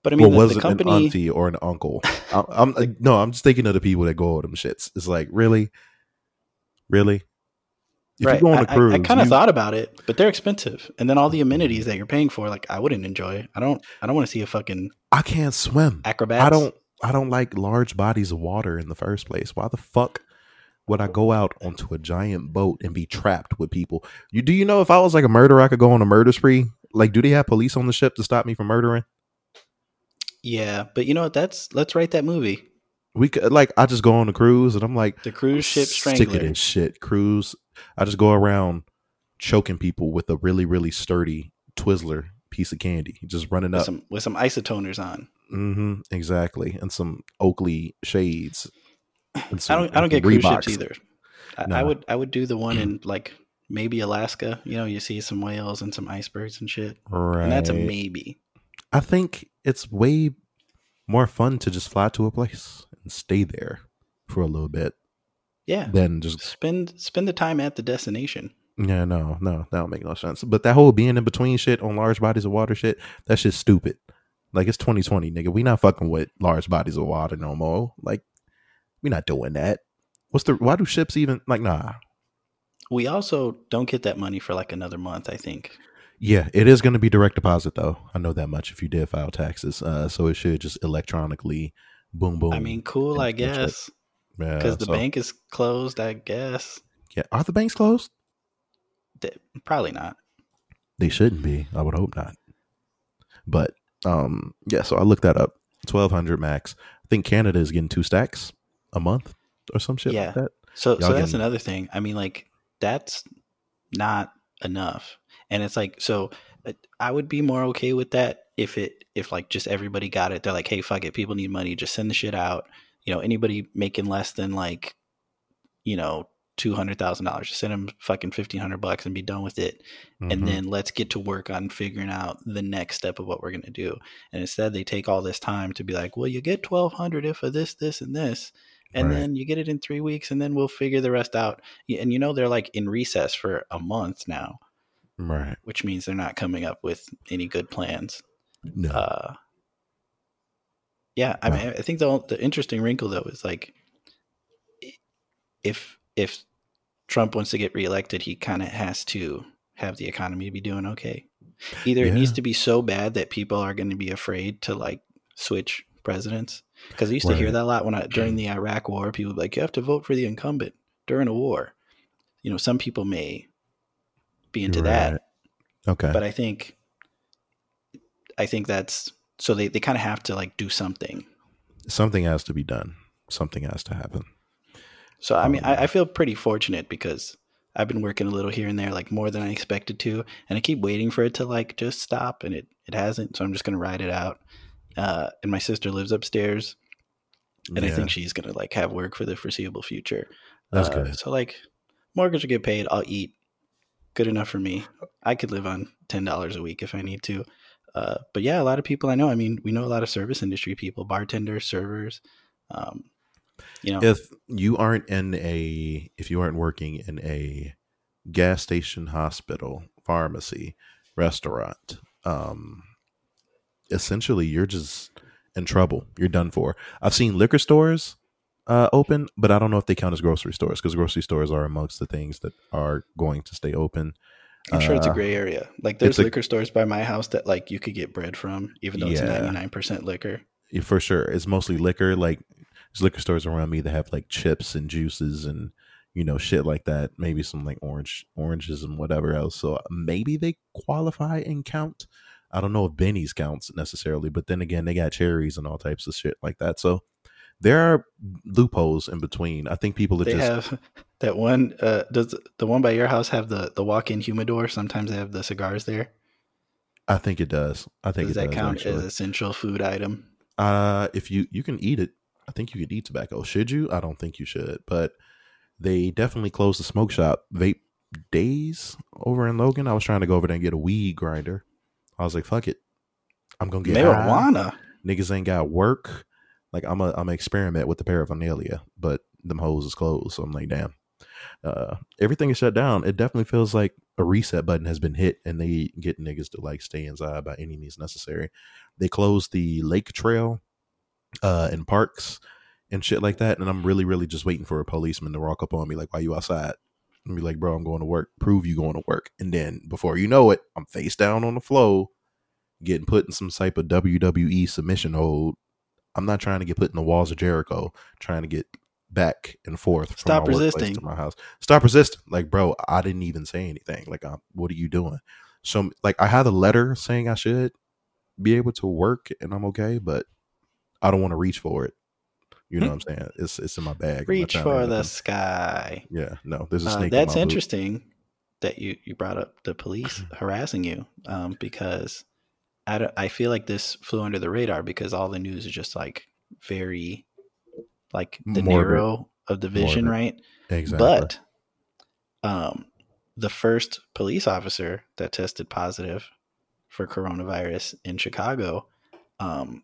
But I mean, well, the, was it company. an auntie or an uncle? I, I'm like, no, I'm just thinking of the people that go on them shits. It's like, really, really. If right. you go on a I- I- cruise, I, kind of you- thought about it, but they're expensive, and then all the amenities that you're paying for, like I wouldn't enjoy. I don't. I don't want to see a fucking I can't swim. acrobat. I don't. I don't like large bodies of water in the first place. Why the fuck would I go out onto a giant boat and be trapped with people? You do you know if I was like a murderer, I could go on a murder spree? Like, do they have police on the ship to stop me from murdering? Yeah, but you know what? That's let's write that movie, We could like I just go on a cruise and I'm like the cruise ship strangler. this shit. Cruise. I just go around choking people with a really really sturdy Twizzler piece of candy, just running With up. some with some isotoners on. Mm-hmm, exactly, and some Oakley shades. I don't. I don't get cruise Reeboks. ships either. I, I would. I would do the one in [CLEARS THROAT] like maybe Alaska. You know, you see some whales and some icebergs and shit, Right. and that's a maybe. I think it's way more fun to just fly to a place and stay there for a little bit Yeah, Then just spend spend the time at the destination. yeah no no that don't make no sense. But that whole being in between shit on large bodies of water shit that shit's stupid. Like it's 2020, nigga. We not fucking with large bodies of water no more. Like we not doing that. What's the why do ships even like nah? We also don't get that money for like another month. I think. Yeah, it is going to be direct deposit though. I know that much if you did file taxes. Uh, so it should just electronically boom boom. I mean, cool. I guess Yeah, because the so- bank is closed. I guess Yeah, are the banks closed? Th- probably not. They shouldn't be. I would hope not. But um, yeah. So I looked that up. Twelve hundred max. I think Canada is getting two stacks a month or some shit Yeah. like that. So, Y'all so that's getting- another thing. I mean, like that's not enough, and it's like so. uh, I would be more okay with that if it if like just everybody got it. They're like, hey, fuck it, people need money, just send the shit out. You know, anybody making less than like, you know, two hundred thousand dollars, just send them fucking fifteen hundred bucks and be done with it. Mhm. and then let's get to work on figuring out the next step of what we're going to do. And instead, they take all this time to be like, well, you get twelve hundred if of this, this, and this, and Right. then you get it in three weeks, and then we'll figure the rest out. And you know they're like in recess for a month now, right. which means they're not coming up with any good plans. No. Uh, yeah, I mean, I think the the interesting wrinkle though is like, if if Trump wants to get reelected, he kind of has to have the economy be doing okay. Either it needs to be so bad that people are going to be afraid to like switch presidents. Because I used to hear that a lot when I during the Iraq War. People would be like, you have to vote for the incumbent during a war. You know, some people may be into that okay. but I think I think that's so they, they kind of have to like do something. Something has to be done. Something has to happen. So I mean Um, I, I feel pretty fortunate because I've been working a little here and there like more than I expected to and I keep waiting for it to like just stop and it, it hasn't so I'm just gonna ride it out. Uh, and my sister lives upstairs and I think she's gonna like have work for the foreseeable future. that's Uh, good. So like mortgage will get paid, I'll eat good enough for me. I could live on ten dollars a week if I need to. Uh, but yeah, a lot of people I know. I mean, we know a lot of service industry people, bartenders, servers. Um, you know, if you aren't in a if you aren't working in a gas station hospital pharmacy restaurant um essentially you're just in trouble you're done for i've seen liquor stores uh open but i don't know if they count as grocery stores because grocery stores are amongst the things that are going to stay open I'm sure it's a Uh, gray area. Like there's a- liquor stores by my house that like you could get bread from, even though it's 99 percent liquor. Yeah, for sure. It's mostly liquor. Like there's liquor stores around me that have like chips and juices and you know shit like that. Maybe some like orange oranges and whatever else. So maybe they qualify and count. I don't know if Benny's counts necessarily, but then again, they got cherries and all types of shit like that. So there are loopholes in between. I think people that They just have [LAUGHS] that one. Uh, does the one by your house have the the walk-in humidor? Sometimes they have the cigars there. I think it does. I think Does that does count actually. as essential food item? Uh, if you you can eat it, I think you could eat tobacco. Should you? I don't think you should. But they definitely closed the smoke shop vape days over in Logan. I was trying to go over there and get a weed grinder. I was like, fuck it, I'm gonna get high. Marijuana. Niggas ain't got work. Like I'm a I'm a experiment with the paraphernalia, but them hoes is closed. So I'm like, damn. Uh, everything is shut down. It definitely feels like a reset button has been hit, and they get niggas to like stay inside by any means necessary. They closed the lake trail, uh, and parks and shit like that. And I'm really, really just waiting for a policeman to walk up on me like, "Why you outside?" And be like, "Bro, I'm going to work. Prove you going to work." And then before you know it, I'm face down on the floor, getting put in some type of WWE submission hold. I'm not trying to get put in the walls of Jericho, trying to get back and forth from Stop resisting. to my house. Stop resisting. Like, bro, I didn't even say anything. Like, i what are you doing? So, like, I had a letter saying I should be able to work and I'm okay, but I don't want to reach for it. You know what I'm saying? It's it's in my bag. Reach to for the sky. Yeah, no, there's a Uh, snake. in that's my boot. interesting that you you brought up the police [LAUGHS] harassing you um, because I, don't- I feel like this flew under the radar because all the news is just like very like the Morbid. narrow of the vision Morbid. right Exactly. but um the first police officer that tested positive for coronavirus in Chicago um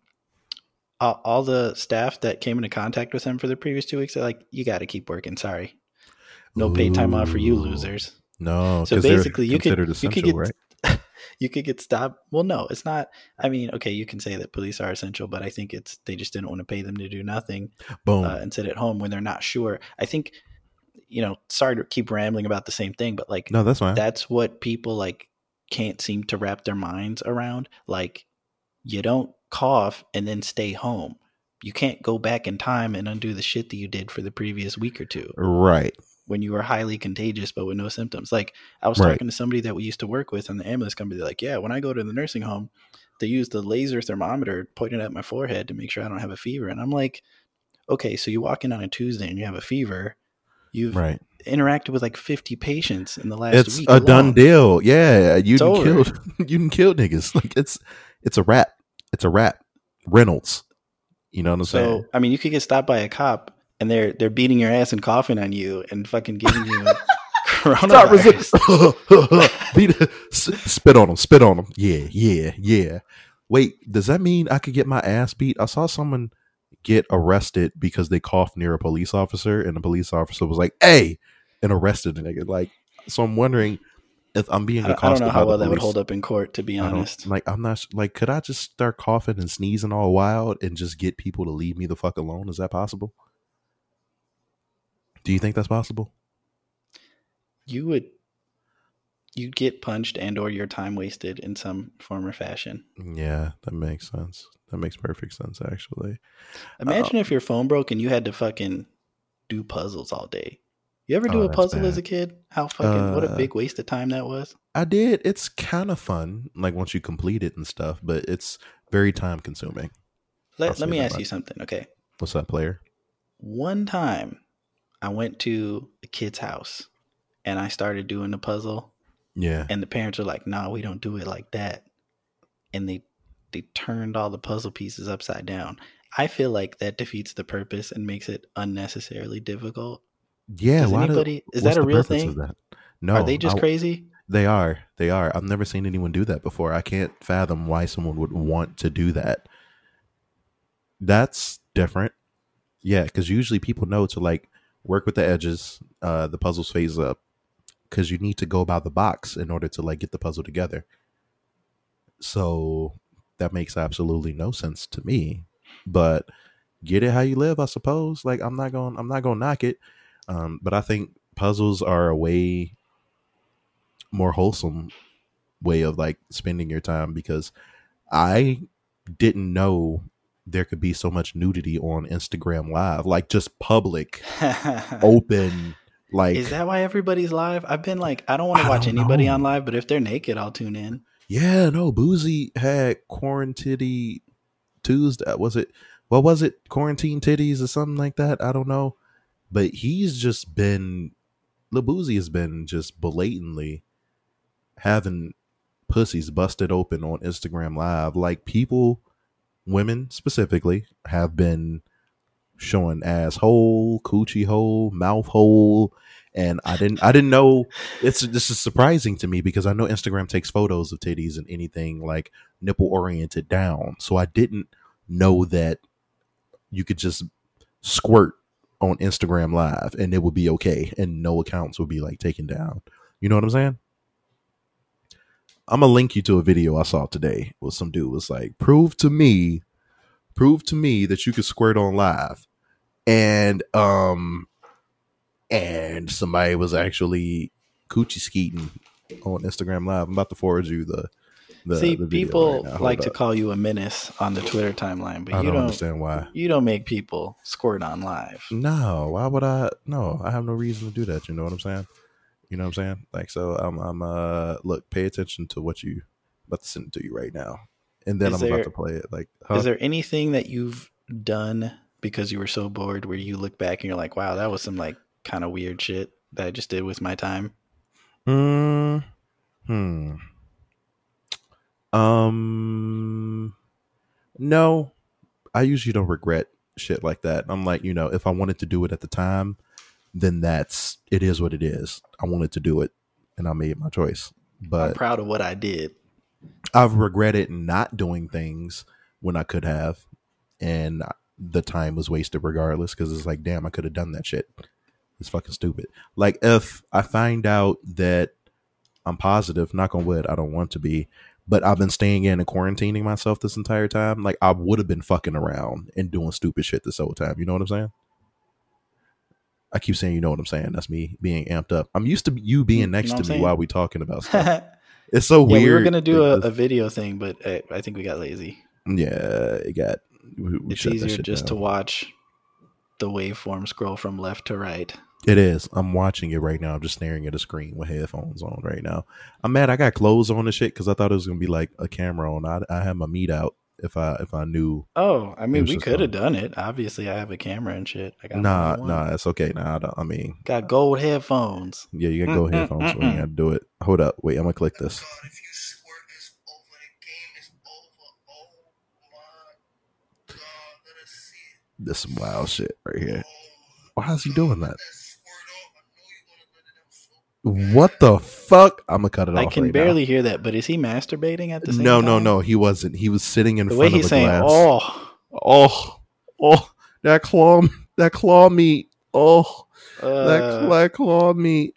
all, all the staff that came into contact with him for the previous two weeks they're like you got to keep working sorry no paid time off for you losers No, So basically, you could you could get right? [LAUGHS] you could get stopped. Well, no, it's not. I mean, okay, you can say that police are essential, but I think it's they just didn't want to pay them to do nothing Boom. uh, and sit at home when they're not sure. I think, you know, sorry to keep rambling about the same thing, but like no, that's fine. that's what people like can't seem to wrap their minds around. Like, you don't cough and then stay home. You can't go back in time and undo the shit that you did for the previous week or two right. when you were highly contagious but with no symptoms. Like I was Right. talking to somebody that we used to work with in the ambulance company. They're like, yeah, when I go to the nursing home, they use the laser thermometer pointed at my forehead to make sure I don't have a fever. And I'm like, okay, so you walk in on a Tuesday and you have a fever. You've Right. interacted with like 50 patients in the last It's week. a done deal. Yeah, you can kill [LAUGHS] you can kill niggas. Like it's it's a rap. It's a rap. Reynolds. You know what I'm saying? So I mean, you could get stopped by a cop and they're they're beating your ass and coughing on you and fucking giving you [LAUGHS] Stop coronavirus. resisting. [LAUGHS] Beat spit on them. Spit on them. Yeah, yeah, yeah. Wait, does that mean I could get my ass beat? I saw someone get arrested because they coughed near a police officer, and the police officer was like, "Hey," and arrested the nigga. Like, so I'm wondering if I'm being I don't, I don't know how well that would hold up in court, to be honest. like I'm not like could I just start coughing and sneezing all wild and just get people to leave me the fuck alone? Is that possible? Do you think that's possible? you would you'd get punched and or your time wasted in some form or fashion. Yeah, that makes sense. That makes perfect sense actually. Imagine uh, if your phone broke and you had to fucking do puzzles all day. You ever do Oh, a puzzle as a kid? How fucking what a Uh, big waste of time that was. I did. It's kind of fun, like once you complete it and stuff, but it's very time consuming. Let, let me ask you something, okay? What's up, player? One time I went to a kid's house and I started doing the puzzle Yeah. and the parents were like, "No, we don't do it like that." And they they turned all the puzzle pieces upside down. I feel like that defeats the purpose and makes it unnecessarily difficult. Yeah. Does anybody is what's that a real thing? No. Are they just I- crazy? They are. They are. I've never seen anyone do that before. I can't fathom why someone would want to do that. That's different. Yeah, because usually people know to like work with the edges, uh, the puzzles phase up, because you need to go about the box in order to like get the puzzle together. So that makes absolutely no sense to me. But get it how you live, I suppose. Like I'm not going, I'm not going to knock it. Um, but I think puzzles are a way more wholesome way of like spending your time because I didn't know there could be so much nudity on Instagram live, like just public, [LAUGHS] open. Like, Is that why everybody's live? I've been like, I don't want to watch anybody know. on live, but if they're naked, I'll tune in. yeah, no, Boosie had quarantine Tuesday. Was it, what was it? Quarantine titties or something like that? I don't know. But he's just been, Lil has been just blatantly having pussies busted open on Instagram Live. Like people, women specifically, have been showing asshole, coochie hole, mouth hole, and I didn't I didn't know it's this is surprising to me because I know Instagram takes photos of titties and anything like nipple oriented down. So I didn't know that you could just squirt on Instagram live and it would be okay and no accounts would be like taken down. You know what I'm saying? I'm gonna link you to a video I saw today where some dude was like, prove to me, prove to me that you could squirt on live. And um and somebody was actually coochie skeeting on Instagram Live. I'm about to forward you the the, See, the people right like to call you a menace on the Twitter timeline, but I you don't don't. understand why. You don't make people squirt on live. No, why would I? No, I have no reason to do that. You know what I'm saying? You know what I'm saying? Like, so I'm, I'm, uh, look, pay attention to what you about to send to you right now, and then Is I'm there- about to play it. Like, huh? Is there anything that you've done because you were so bored where you look back and you're like, wow, that was some like kind of weird shit that I just did with my time? Mm, hmm. Um. No, I usually don't regret shit like that. I'm like, you know, if I wanted to do it at the time, then that's it is what it is. I wanted to do it, and I made my choice. I'm But proud of what I did. I've regretted not doing things when I could have, and the time was wasted regardless. Because it's like, damn, I could have done that shit. It's fucking stupid. Like if I find out that I'm positive, knock on wood, I don't want to be, but I've been staying in and quarantining myself this entire time. Like I would have been fucking around and doing stupid shit this whole time. You know what I'm saying? I keep saying, you know what I'm saying. That's me being amped up. I'm used to you being You know next to me saying? while we talking about stuff. [LAUGHS] It's so weird. we were gonna do a, a video thing, but uh, I think we got lazy. Yeah, it got. We, we It's easier just to watch the waveform scroll from left to right. It is. I'm watching it right now. I'm just staring at a screen with headphones on right now. I'm mad. I got clothes on and shit because I thought it was gonna be like a camera on. I, I had my meat out. If I if I knew. Oh, I mean, we could have done it. Obviously, I have a camera and shit. I got Nah, nah, it's okay. Nah, I, don't, I mean, Got gold headphones. yeah, you gotta go Mm, mm, headphones. mm, We mm. gotta do it. Hold up. Wait, I'm gonna click this. God, if you squirt, it's over. The game is. Oh God, let us see it. This wild shit right here. Why is he doing that? What the fuck? I'm gonna cut it I off. I can right barely hear that, but is he masturbating at the same No, time? no, no. No. He wasn't. He was sitting in The way front of he's a saying, glass. "Oh, Oh, oh, that claw, that claw meat. Oh, that, uh, that claw meat.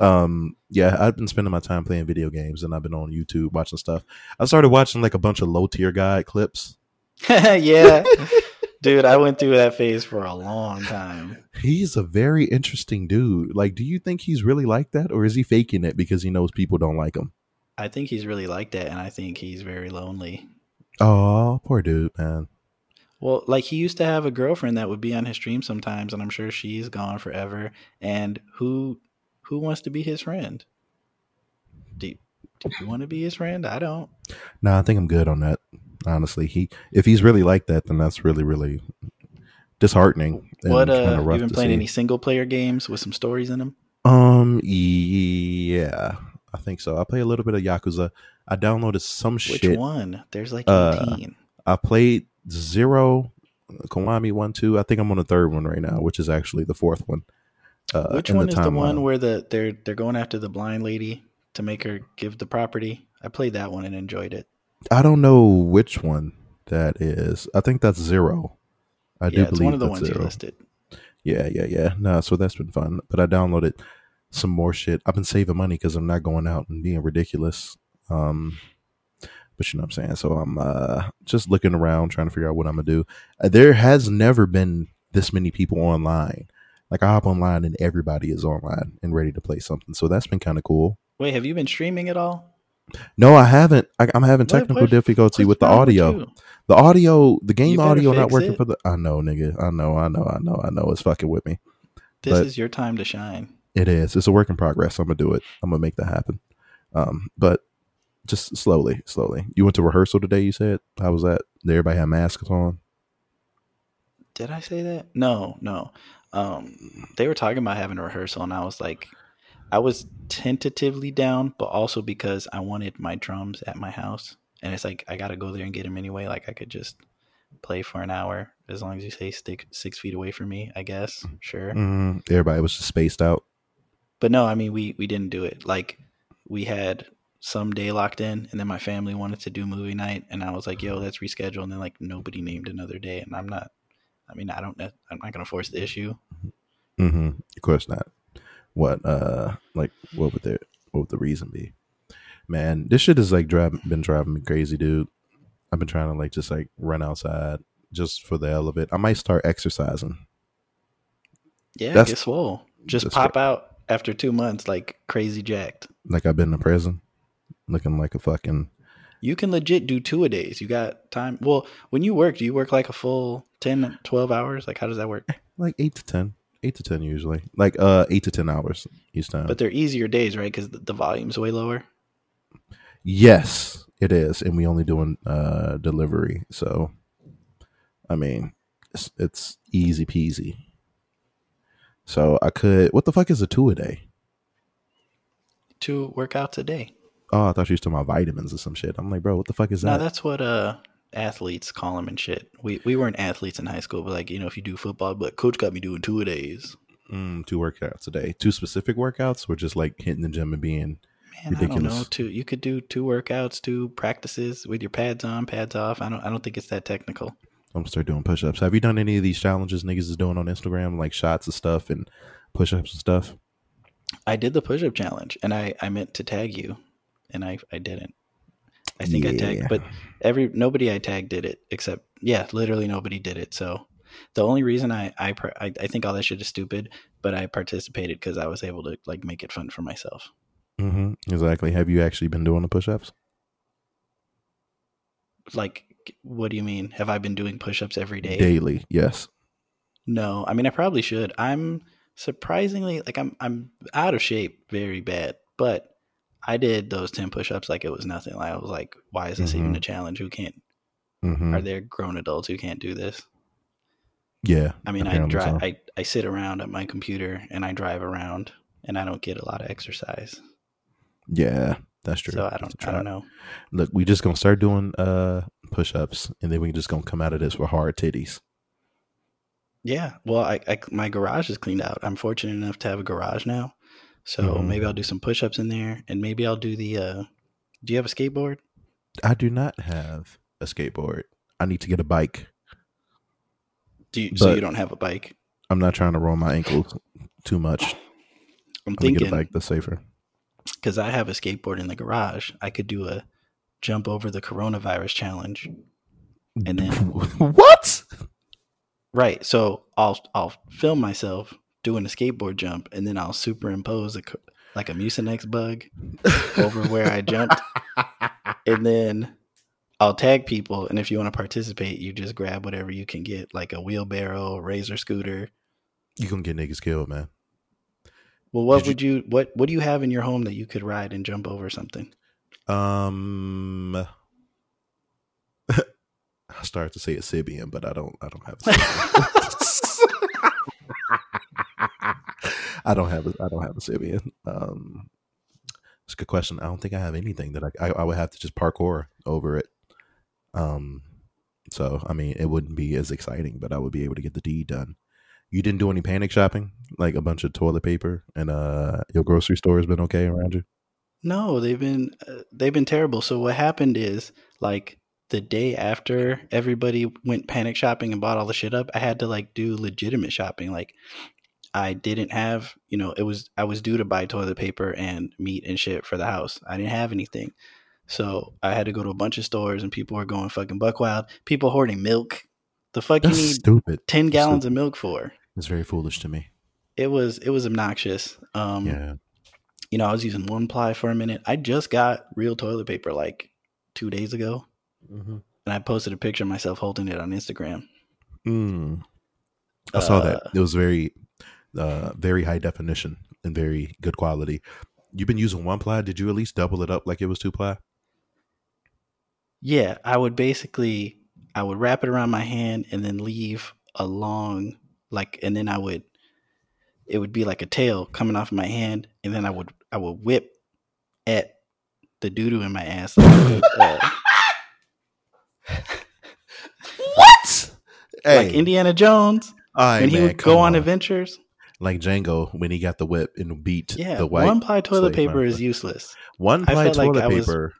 Um, yeah, I've been spending my time playing video games, and I've been on YouTube watching stuff. I started watching like a bunch of Low Tier God clips. [LAUGHS] yeah, [LAUGHS] dude, I went through that phase for a long time. He's a very interesting dude. Like, do you think he's really like that, or is he faking it because he knows people don't like him? I think he's really like that, and I think he's very lonely. Oh, poor dude, man. Well, like he used to have a girlfriend that would be on his stream sometimes, and I'm sure she's gone forever. And who who wants to be his friend? Do, do you want to be his friend? I don't. Nah, I think I'm good on that. Honestly, he if he's really like that, then that's really really disheartening. what uh, you been playing see. any single player games with some stories in them? Um, yeah, I think so. I play a little bit of Yakuza. I downloaded some Which shit. one? There's like Uh, 18. I played Zero, Kiwami one, two. I think I'm on the third one right now, which is actually the fourth one. Uh, Which one is the one where the they're they're going after the blind lady to make her give the property. I played that one and enjoyed it. I don't know which one that is. I think that's zero. I yeah, do it's believe one of the that's ones you zero. listed. Yeah, yeah, yeah. No, so that's been fun. But I downloaded some more shit. I've been saving money because I'm not going out and being ridiculous. Um, but you know what I'm saying. So I'm uh, just looking around, trying to figure out what I'm gonna do. Uh, there has never been this many people online. Like I hop online and everybody is online and ready to play something. So that's been kind of cool. Wait, have you been streaming at all? No, I haven't. I, I'm having technical what- difficulty What's with the wrong with audio. the audio, the game audio not working it. for the. I know, nigga. I know. I know. I know. I know. It's fucking with me. This But- is your time to shine. It is. It's a work in progress. I'm gonna do it. I'm gonna make that happen. Um, but just slowly, slowly. You went to rehearsal today. You said how was that? Did everybody have masks on? Did I say that? No, no. Um, they were talking about having a rehearsal, and I was like, I was tentatively down, but also because I wanted my drums at my house, and it's like I got to go there and get them anyway. Like I could just play for an hour as long as you say stick six feet away from me. I guess, sure. Mm, everybody was just spaced out. But no, I mean we we didn't do it. Like we had some day locked in, and then my family wanted to do movie night, and I was like, "Yo, let's reschedule." And then like nobody named another day, and I'm not. I mean, I don't. know. I'm not gonna force the issue. Mm-hmm. Of course not. What? Uh, like what would the what would the reason be? Man, this shit has like driving been driving me crazy, dude. I've been trying to like just like run outside just for the hell of it. I might start exercising. Yeah, That's- swole. Just pop out after two months like crazy jacked. Like I've been in prison, looking like a fucking You can legit do two a days. You got time. Well, when you work, do you work like a full 10, 12 hours? Like, how does that work? like eight to ten, eight to ten usually, like uh eight to ten hours each time. But they're easier days, right? Because the, volume's way lower. yes, it is, and we only doing uh delivery, so I mean, it's, it's easy peasy. So I could. What the fuck is a two a day? Two workouts a day. Oh, I thought you was talking about vitamins or some shit. I'm like, bro, what the fuck is No, that? No, that's what uh athletes call them and shit. We we weren't athletes in high school, but like you know, if you do football, but coach got me doing two a days. mm, two workouts a day. Two specific workouts, or just like hitting the gym and being. Man, I don't know. Two you could do two workouts, two practices with your pads on, pads off. I don't I don't think it's that technical. I'm gonna start doing push ups. Have you done any of these challenges niggas is doing on Instagram, like shots of stuff and push ups and stuff? I did the push up challenge and I, I meant to tag you and I, I didn't. I think I tagged but every nobody I tagged did it except yeah, literally nobody did it. So the only reason I I I, I think all that shit is stupid, but I participated because I was able to like make it fun for myself. Mm-hmm. Exactly. Have you actually been doing the push ups? Like what do you mean? Have I been doing push ups every day? Daily, yes. No, I mean I probably should. I'm surprisingly like I'm I'm out of shape very bad, but I did those 10 push-ups like it was nothing. Like I was like, why is this even Mhm. a challenge? Who can't Mm-hmm. are there grown adults who can't do this? Yeah. I mean, I drive so. I I sit around at my computer and I drive around and I don't get a lot of exercise. Yeah, that's true. So I don't I don't know. Look, we just gonna start doing uh push ups, and then we just gonna come out of this with hard titties. Yeah. Well, I, I my garage is cleaned out. I'm fortunate enough to have a garage now. So Mhm. maybe I'll do some push-ups in there and maybe I'll do the uh do you have a skateboard? I do not have a skateboard. I need to get a bike. Do you, so you don't have a bike? I'm not trying to roll my ankles too much. [SIGHS] I'm I'm gonna get a thinking bike that's safer. because I have a skateboard in the garage, I could do a jump over the coronavirus challenge. And then [LAUGHS] what? right, so I'll I'll film myself doing a skateboard jump, and then I'll superimpose a like a Mucinex bug over where I jumped, [LAUGHS] and then I'll tag people. And if you want to participate, you just grab whatever you can get, like a wheelbarrow, razor scooter. You gonna get niggas killed, man. Well, what Did you- would you what what do you have in your home that you could ride and jump over something? Um, [LAUGHS] I started to say a Sybian, but I don't. I don't have. [LAUGHS] A Sybian. I don't have. A, I don't have a Sybian. Um, it's a good question. I don't think I have anything that I, I. I would have to just parkour over it. Um, so I mean, it wouldn't be as exciting, but I would be able to get the deed done. You didn't do any panic shopping, like a bunch of toilet paper, and uh, your grocery store has been okay around you. No, they've been uh, they've been terrible. So what happened is like the day after everybody went panic shopping and bought all the shit up, I had to like do legitimate shopping. Like I didn't have, you know, it was I was due to buy toilet paper and meat and shit for the house. I didn't have anything. So I had to go to a bunch of stores and people were going fucking buck wild. People hoarding milk. The fuck That's you need stupid. 10 That's gallons stupid. of milk for? It's very foolish to me. It was it was obnoxious. Um Yeah. you know, I was using one ply for a minute. I just got real toilet paper like 2 days ago Mm-hmm. and I posted a picture of myself holding it on Instagram. Mm. I saw that. Uh, It was very, uh, very high definition and very good quality. You've been using one ply. Did you at least double it up like it was two ply? Yeah, I would basically I would wrap it around my hand and then leave a long like and then I would it would be like a tail coming off my hand and then I would I would whip at the doo doo in my ass. Like, [LAUGHS] uh, What? like Indiana Jones All when he would go on, adventures. Like Django when he got the whip and beat Yeah, the white. one ply toilet paper is useless. One ply felt like toilet was- paper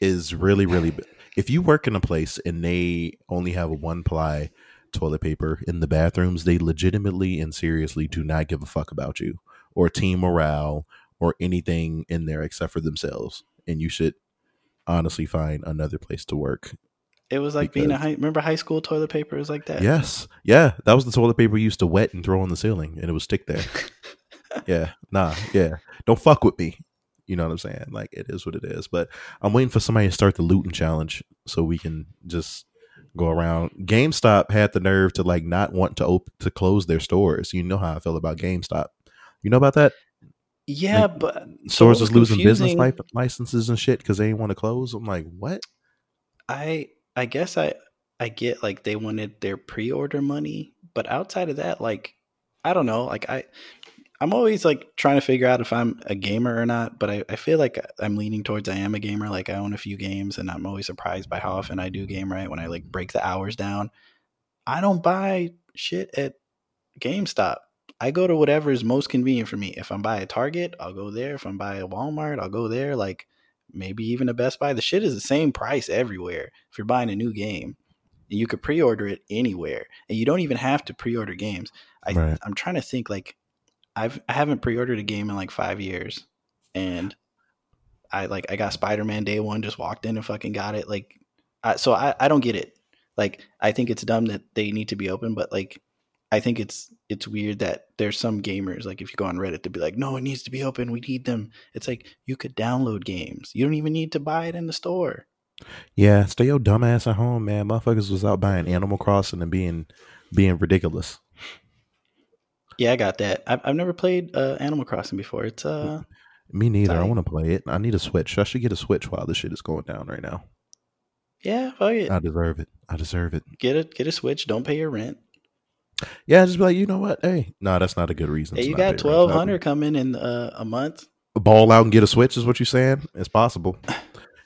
is really really. If you work in a place and they only have a one ply toilet paper in the bathrooms, they legitimately and seriously do not give a fuck about you or team morale or anything in there except for themselves. And you should honestly find another place to work. It was like being a high, remember high school toilet paper was like that. Yes, yeah, that was the toilet paper we used to wet and throw on the ceiling, and it would stick there. [LAUGHS] yeah, nah, yeah, don't fuck with me. You know what I'm saying? Like it is what it is. But I'm waiting for somebody to start the looting challenge so we can just go around. GameStop had the nerve to like not want to open to close their stores. You know how I feel about GameStop. You know about that? Yeah, Like, but Stores what was losing business confusing- li- licenses and shit because they didn't want to close. I'm like, what? I I guess I I get like they wanted their pre-order money, but outside of that, like I don't know, like I I'm always like trying to figure out if I'm a gamer or not, but I, I feel like I'm leaning towards I am a gamer. Like I own a few games and I'm always surprised by how often I do game right when I like break the hours down. I don't buy shit at GameStop. I go to whatever is most convenient for me. If I'm by a Target, I'll go there. If I'm by a Walmart, I'll go there. Like maybe even a Best Buy. The shit is the same price everywhere if you're buying a new game. And you could pre-order it anywhere, and you don't even have to pre-order games. I, Right. I'm trying to think. Like, I've I haven't pre-ordered a game in like five years, and I like I got Spider-Man day one. Just walked in and fucking got it. Like, I, so I I don't get it. Like, I think it's dumb that they need to be open, but like, I think it's it's weird that there's some gamers like if you go on Reddit to be like, no, it needs to be open. We need them. It's like you could download games. You don't even need to buy it in the store. Yeah, stay your dumb ass at home, man. Motherfuckers was out buying Animal Crossing and being being ridiculous. Yeah, I got that. I've, I've never played uh, Animal Crossing before. It's uh, Me neither. I want to play it. I need a Switch. I should get a Switch while this shit is going down right now. yeah, fuck it. I deserve it. I deserve it. Get a get a Switch. Don't pay your rent. Yeah, just be like, you know what? Hey, no, that's not a good reason. Hey, you got twelve hundred coming in uh, a month. Ball out and get a Switch is what you're saying? It's possible. [SIGHS]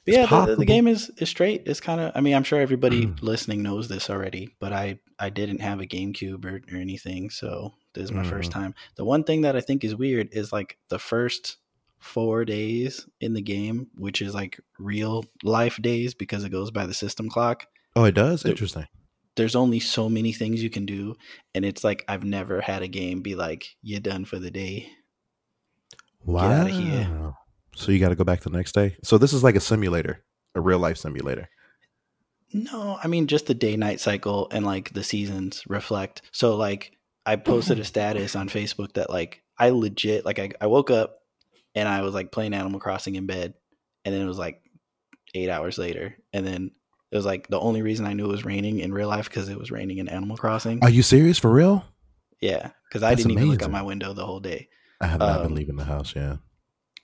But yeah, the, the game is, is straight. It's kind of. I mean, I'm sure everybody Mm. listening knows this already, but I I didn't have a GameCube or, or anything, so this is my first Mm-hmm. time. The one thing that I think is weird is like the first four days in the game, which is like real life days because it goes by the system clock. Oh, it does? Interesting. There's only so many things you can do, and it's like I've never had a game be like you're done for the day. Wow. outta here. So you got to go back the next day. So this is like a simulator, a real life simulator. No, I mean just the day night cycle and like the seasons reflect. So like I posted a [LAUGHS] status on Facebook that like I legit like I, I woke up and I was like playing Animal Crossing in bed and then it was like eight hours later and then it was like the only reason I knew it was raining in real life because it was raining in Animal Crossing. Are you serious for real? yeah, because I didn't even look out my window the whole day. I have not been Um, leaving the house. Yeah.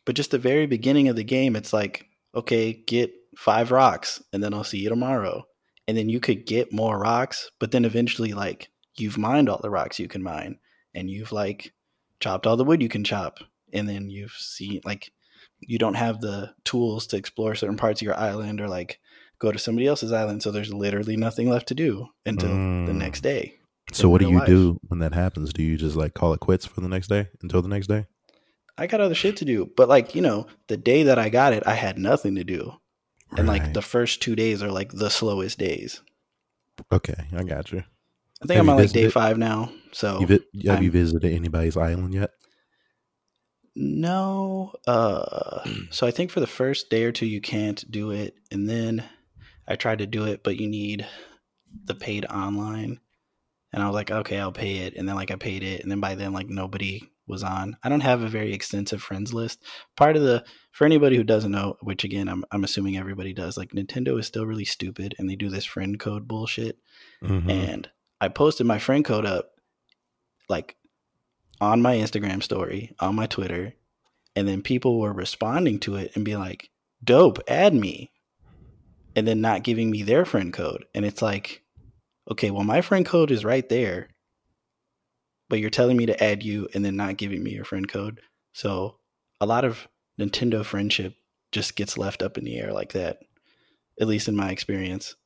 But just the very beginning of the game, it's like, okay, get five rocks and then I'll see you tomorrow. And then you could get more rocks, but then eventually, like, you've mined all the rocks you can mine and you've, like, chopped all the wood you can chop. And then you've seen, like, you don't have the tools to explore certain parts of your island or, like, go to somebody else's island. So there's literally nothing left to do until the Mm. next day. So what do you life. do when that happens? Do you just like call it quits for the next day until the next day? I got other shit to do. But like, you know, the day that I got it, I had nothing to do. And like the first two days are like the slowest days. okay, I got you. I think Have I'm you on like day five now. So You vi- have you I'm- visited anybody's island yet? no. Uh so I think for the first day or two you can't do it. And then I tried to do it, but you need the paid online. And I was like, okay, I'll pay it. And then like I paid it, and then by then like nobody was on. I don't have a very extensive friends list. Part of the for anybody who doesn't know, which again I'm I'm assuming everybody does, like Nintendo is still really stupid and they do this friend code bullshit. Mhm. And I posted my friend code up like on my Instagram story, on my Twitter, and then people were responding to it and be like, "Dope, add me." And then not giving me their friend code. And it's like, okay, well my friend code is right there. But you're telling me to add you and then not giving me your friend code. So, a lot of Nintendo friendship just gets left up in the air like that. At least in my experience.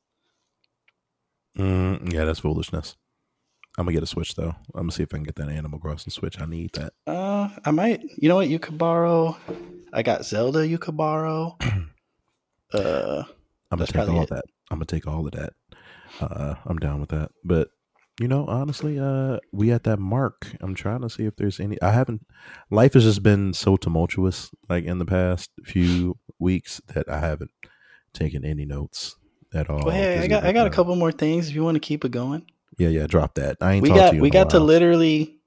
Mm, yeah, that's foolishness. I'm gonna get a Switch though. I'm gonna see if I can get that Animal Crossing Switch. I need that. Uh, I might. You know what? You could borrow. I got Zelda. You could borrow. [CLEARS THROAT] Uh, I'm gonna take all it. that. I'm gonna take all of that. Uh, I'm down with that. But you know, honestly, uh, we at that mark. I'm trying to see if there's any. I haven't. Life has just been so tumultuous, like in the past few weeks, that I haven't taken any notes at all. well, hey, I got. I got a couple more things. If you want to keep it going, Yeah, yeah. Drop that. I ain't we got. to you. We got to literally.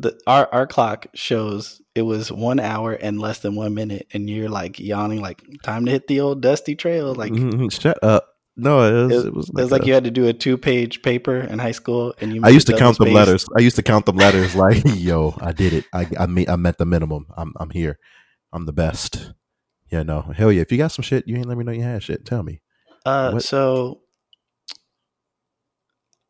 The our our clock shows it was one hour and less than one minute, and you're like yawning, like time to hit the old dusty trail. Like Mhm, Shut up. No, it was. it, It, was it was like a- you had to do a two page paper in high school, and you. I used to count the double-spaced. letters. I used to count the letters. [LAUGHS] Like, yo, I did it. I I, me, I met the minimum. I'm I'm here. I'm the best. Yeah, no, hell yeah. If you got some shit, you ain't let me know you had shit. Tell me. Uh, What- so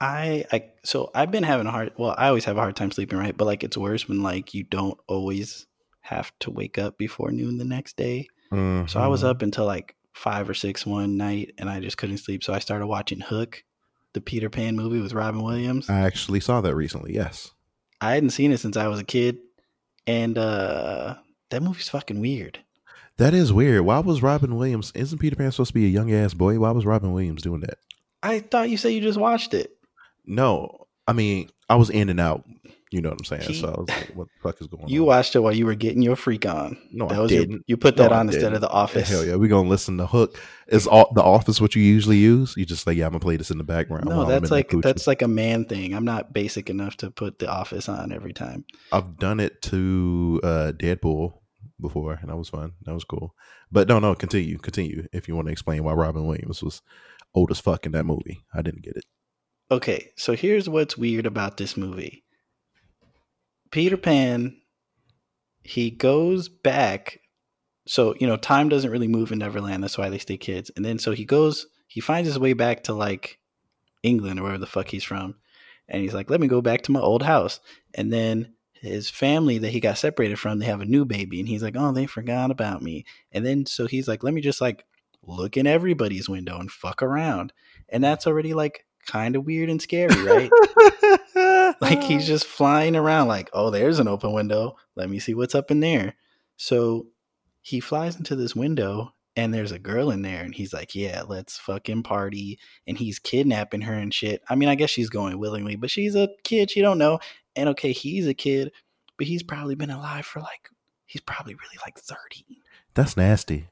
I, I, so I've been having a hard. Well, I always have a hard time sleeping, right? But like, it's worse when like you don't always have to wake up before noon the next day. So I was Mhm. up until like five or six one night, and I just couldn't sleep. So I started watching Hook, the Peter Pan movie with Robin Williams. I actually saw that recently. Yes. I hadn't seen it since I was a kid, and uh that movie's fucking weird. That is weird. Why was Robin Williams? Isn't Peter Pan supposed to be a young ass boy? Why was Robin Williams doing that? I thought you said you just watched it. No, I mean I was in and out. You know what I'm saying? He- so I was like, "What the fuck is going You on?" You watched it while you were getting your freak on. No, that I was didn't. you put No, that I on instead of The Office. Hell yeah, we're gonna listen to Hook. Is all the Office what you usually use? You just like, yeah, I'm gonna play this in the background. No, that's like that's like a man thing. I'm not basic enough to put The Office on every time. I've done it to uh Deadpool before, and that was fun. That was cool. But no, no, continue, continue. If you want to explain why Robin Williams was old as fuck in that movie, I didn't get it. Okay, so here's what's weird about this movie. Peter Pan, he goes back. So, you know, time doesn't really move in Neverland. That's why they stay kids. And then so he goes, he finds his way back to like England or wherever the fuck he's from. And he's like, let me go back to my old house. And then his family that he got separated from, they have a new baby. And he's like, oh, they forgot about me. And then so he's like, let me just like look in everybody's window and fuck around. And that's already like kind of weird and scary, right? [LAUGHS] like he's just flying around like oh there's an open window. Let me see what's up in there. So he flies into this window and there's a girl in there and he's like yeah let's fucking party. And he's kidnapping her and shit. I mean i guess she's going willingly but she's a kid she don't know. And okay he's a kid but he's probably been alive for like he's probably really like 30 That's nasty.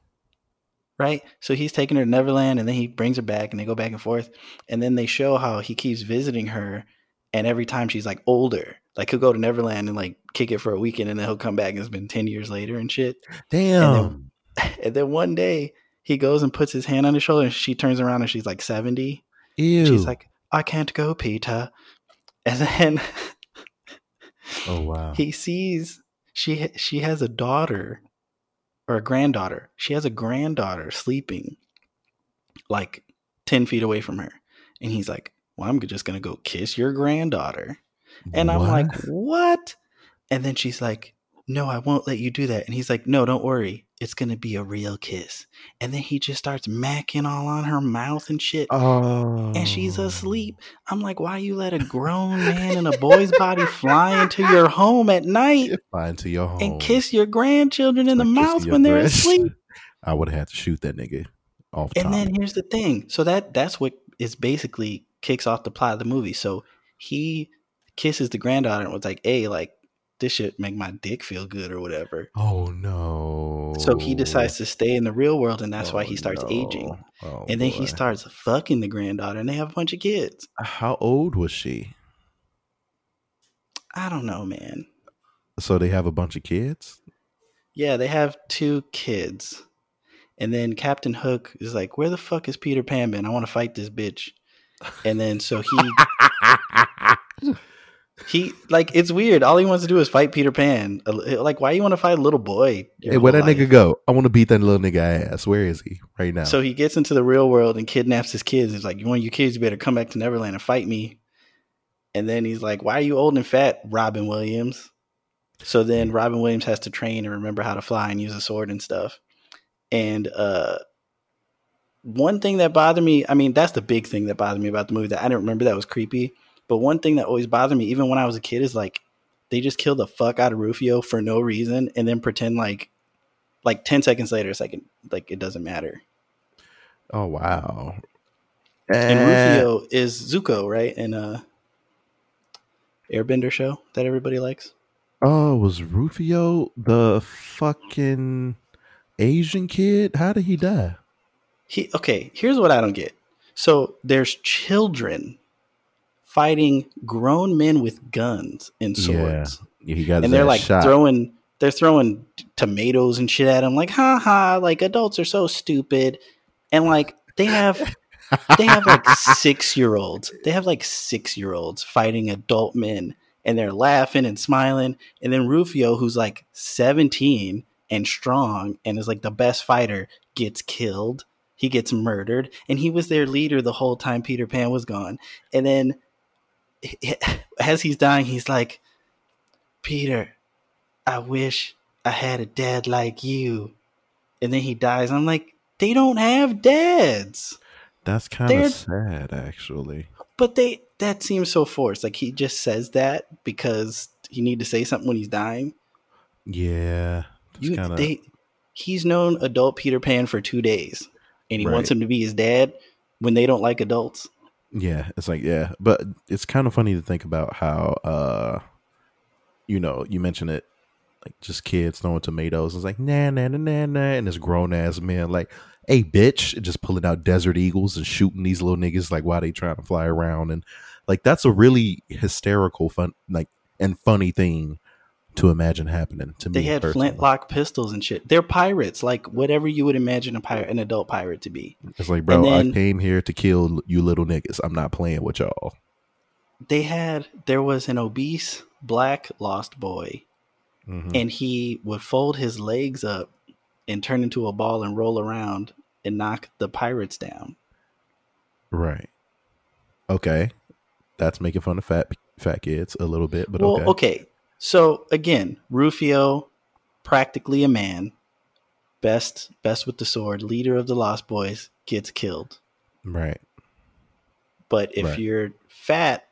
Right? So he's taking her to Neverland and then he brings her back and they go back and forth. And then they show how he keeps visiting her and every time she's like older. Like he'll go to Neverland and like kick it for a weekend and then he'll come back and it's been 10 years later and shit. Damn. [LAUGHS] And then one day he goes and puts his hand on his shoulder and she turns around and she's like 70. Ew. She's like, I can't go, Peter. And then oh [LAUGHS] wow. he sees she she has a daughter or a granddaughter. She has a granddaughter sleeping like 10 feet away from her. And he's like, Well, I'm just going to go kiss your granddaughter. And I'm like, What? And then she's like, No, I won't let you do that. And he's like, No, don't worry. It's gonna be a real kiss. And then he just starts macking all on her mouth and shit. Oh, And she's oh. asleep. I'm like, why you let a grown man in a boy's body fly into your home at night Fly into your home and kiss your grandchildren in the Like kissing mouth when they're asleep? [LAUGHS] I would have had to shoot that nigga off And top. then here's the thing. So that that's what is basically kicks off the plot of the movie. So he kisses the granddaughter and was like, "Hey, like this should make my dick feel good or whatever." oh no! So he decides to stay in the real world, and that's why Oh, he starts no. aging. Oh, And then he starts fucking the granddaughter, and they have a bunch of kids. How old was she? I don't know, man. So they have a bunch of kids. Yeah, they have two kids. And then Captain Hook is like, Where the fuck is Peter Pan been? I want to fight this bitch. And then so he [LAUGHS] he like it's weird. All he wants to do is fight Peter Pan. Uh, Like, why you want to fight a little boy? Hey, where that whole nigga go? I want to beat that little nigga ass. Where is he right now? So he gets into the real world and kidnaps his kids. He's like, One of you kids, you better come back to Neverland and fight me. And then he's like, Why are you old and fat, Robin Williams? So then Robin Williams has to train and remember how to fly and use a sword and stuff. And uh one thing that bothered me, I mean, that's the big thing that bothered me about the movie that I didn't remember that was creepy. But one thing that always bothered me, even when I was a kid, is like they just kill the fuck out of Rufio for no reason and then pretend like like 10 seconds later it's like it, like it doesn't matter. oh wow. And Eh, Rufio is Zuko, right? In a Airbender show that everybody likes. Oh, was Rufio the fucking Asian kid? How did he die? He okay, here's what I don't get. So there's children fighting grown men with guns and swords. Yeah, he got And they're like shot. throwing they're throwing tomatoes and shit at him like ha ha like adults are so stupid. And like they have they have like [LAUGHS] six year olds. They have like six year olds fighting adult men and they're laughing and smiling. And then Rufio, who's like 17 and strong and is like the best fighter, gets killed. He gets murdered. And he was their leader the whole time Peter Pan was gone. And then [SIGHS] as he's dying, he's like, Peter, I wish I had a dad like you. And then he dies. I'm like, they don't have dads. That's kind of sad, actually. But they that seems so forced. Like he just says that because he need to say something when he's dying. Yeah, You kind of. they he's known adult Peter Pan for two days, and he Right. wants him to be his dad when they don't like adults. Yeah, it's like yeah, but it's kind of funny to think about how uh you know, you mentioned it like just kids throwing tomatoes. And it's like nah nah nah nah nah and this grown ass man like, hey bitch, just pulling out desert eagles and shooting these little niggas like why they trying to fly around and like that's a really hysterical fun like and funny thing to imagine happening to They me. They had personally. flintlock pistols and shit. They're pirates, like whatever you would imagine a pirate, an adult pirate to be. It's like, bro, then- I came here to kill you little niggas. I'm not playing with y'all. They had there was an obese black lost boy Mhm. and he would fold his legs up and turn into a ball and roll around and knock the pirates down. Right. Okay. That's making fun of fat fat kids a little bit, but well, okay. okay. So again, Rufio, practically a man, best best with the sword, leader of the Lost Boys, gets killed. Right. But if Right. you're fat,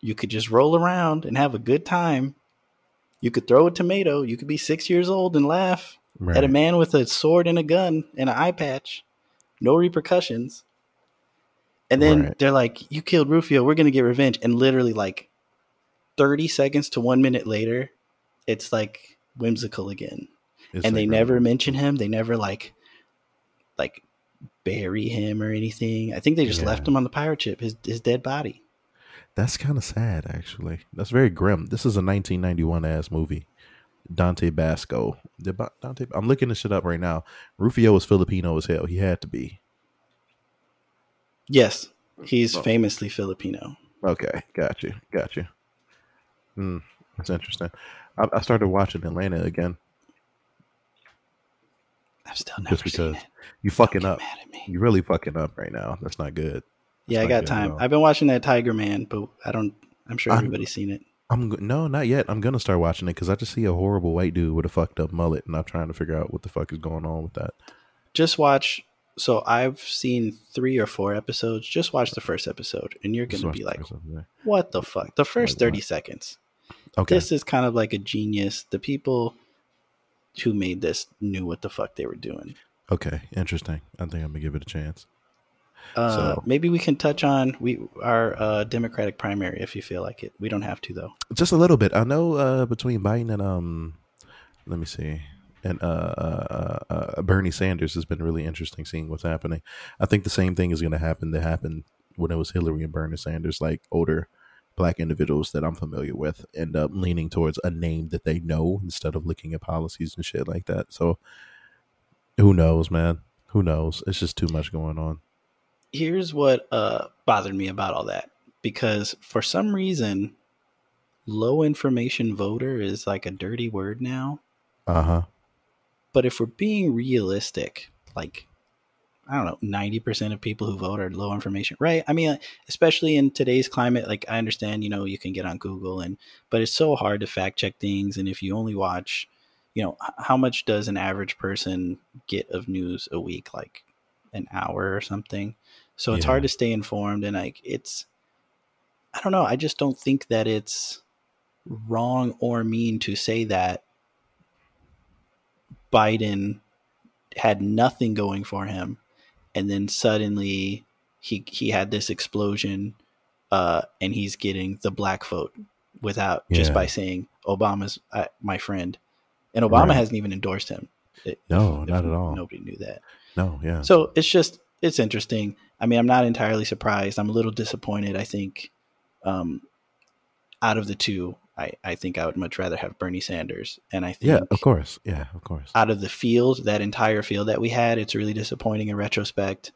you could just roll around and have a good time. You could throw a tomato. You could be six years old and laugh Right. at a man with a sword and a gun and an eye patch. No repercussions. And then Right. they're like, You killed Rufio. We're going to get revenge. And literally, like 30 seconds to one minute later, it's like whimsical again. It's and they like, never um, mention him. They never like, like, bury him or anything. I think they just Yeah. left him on the pirate ship, his, his dead body. That's kind of sad, actually. That's very grim. This is a 1991 ass movie. Dante Basco. Dante. I'm looking this shit up right now. Rufio is Filipino as hell. He had to be. Yes, he's Oh. famously Filipino. Okay, got you, got you. Hmm, that's interesting. I, I started watching Atlanta again. I've still never Just seen because it. You fucking up. mad at me. You really fucking up right now. That's not good. Yeah, I got time. I've been watching that Tiger Man, but I don't. I'm sure I'm- everybody's seen it. I'm no, not yet. I'm gonna start watching it because I just see a horrible white dude with a fucked up mullet, and I'm trying to figure out what the fuck is going on with that. Just watch. So I've seen three or four episodes. Just watch the first episode, and you're gonna be like. "What the fuck?" The first Like thirty what? seconds. Okay, This is kind of like a genius. The people who made this knew what the fuck they were doing. okay, interesting. I think I'm gonna give it a chance. Uh, So- maybe we can touch on we our uh, Democratic primary if you feel like it. We don't have to though. Just a little bit. I know uh, between Biden and um, let me see, and uh, uh, uh, uh, Bernie Sanders has been really interesting seeing what's happening. I think the same thing is going to happen that happened when it was Hillary and Bernie Sanders. Like older black individuals that I'm familiar with end up leaning towards a name that they know instead of looking at policies and shit like that. So who knows, man? Who knows? It's just too much going on. Here's what uh, bothered me about all that because for some reason, low information voter is like a dirty word now. Uh huh. But if we're being realistic, like I don't know, ninety percent of people who vote are low information, right? I mean, especially in today's climate, like I understand, you know, you can get on Google and, but it's so hard to fact check things, and if you only watch, you know, how much does an average person get of news a week? Like an hour or something. So it's Yeah. hard to stay informed, and like it's, I don't know, I just don't think that it's wrong or mean to say that Biden had nothing going for him, and then suddenly he he had this explosion, uh, and he's getting the black vote without just by saying Obama's uh, my friend, and Obama Right. hasn't even endorsed him. If- No, if not at all. Nobody knew that. No, yeah. So it's just it's interesting. I mean, I'm not entirely surprised. I'm a little disappointed. I think um, out of the two, I, I think I would much rather have Bernie Sanders. And I think yeah, of course. Yeah, of course. out of the field, that entire field that we had, it's really disappointing in retrospect.